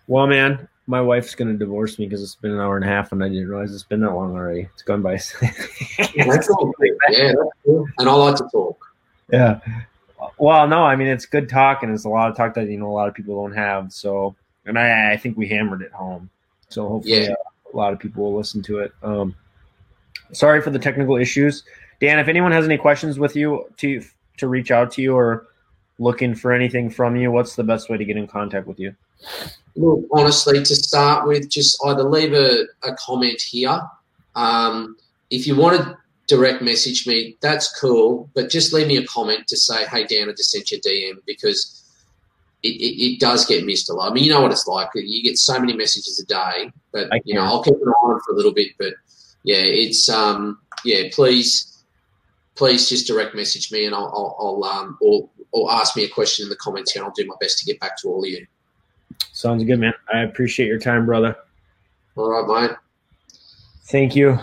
Well, man, my wife's gonna divorce me because it's been an hour and a half, and I didn't realize it's been that long already. It's gone by. [laughs] yeah, that's cool. Yeah, cool. and I like to talk. Yeah. Well, no, I mean it's good talk, and it's a lot of talk that you know a lot of people don't have. So, and I, I think we hammered it home. So hopefully, yeah. uh, a lot of people will listen to it. Um, sorry for the technical issues, Dan. If anyone has any questions with you to to reach out to you or looking for anything from you, what's the best way to get in contact with you? Look, honestly, to start with, just either leave a, a comment here. Um, if you want to direct message me, that's cool. But just leave me a comment to say, hey, Dan, I just sent you a DM because it, it, it, does get missed a lot. I mean, you know what it's like. You get so many messages a day, but you know, I'll keep an eye on it for a little bit. But yeah, it's um, yeah, please, please just direct message me and I'll, I'll, I'll um, or or ask me a question in the comments here, and I'll do my best to get back to all of you. Sounds good, man. I appreciate your time, brother. All right, mate. Thank you.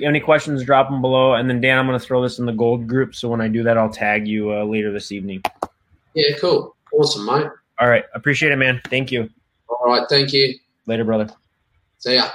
Any questions, drop them below. And then, Dan, I'm going to throw this in the gold group. So when I do that, I'll tag you uh, later this evening. Yeah, cool. Awesome, mate. All right. Appreciate it, man. Thank you. All right. Thank you. Later, brother. See ya.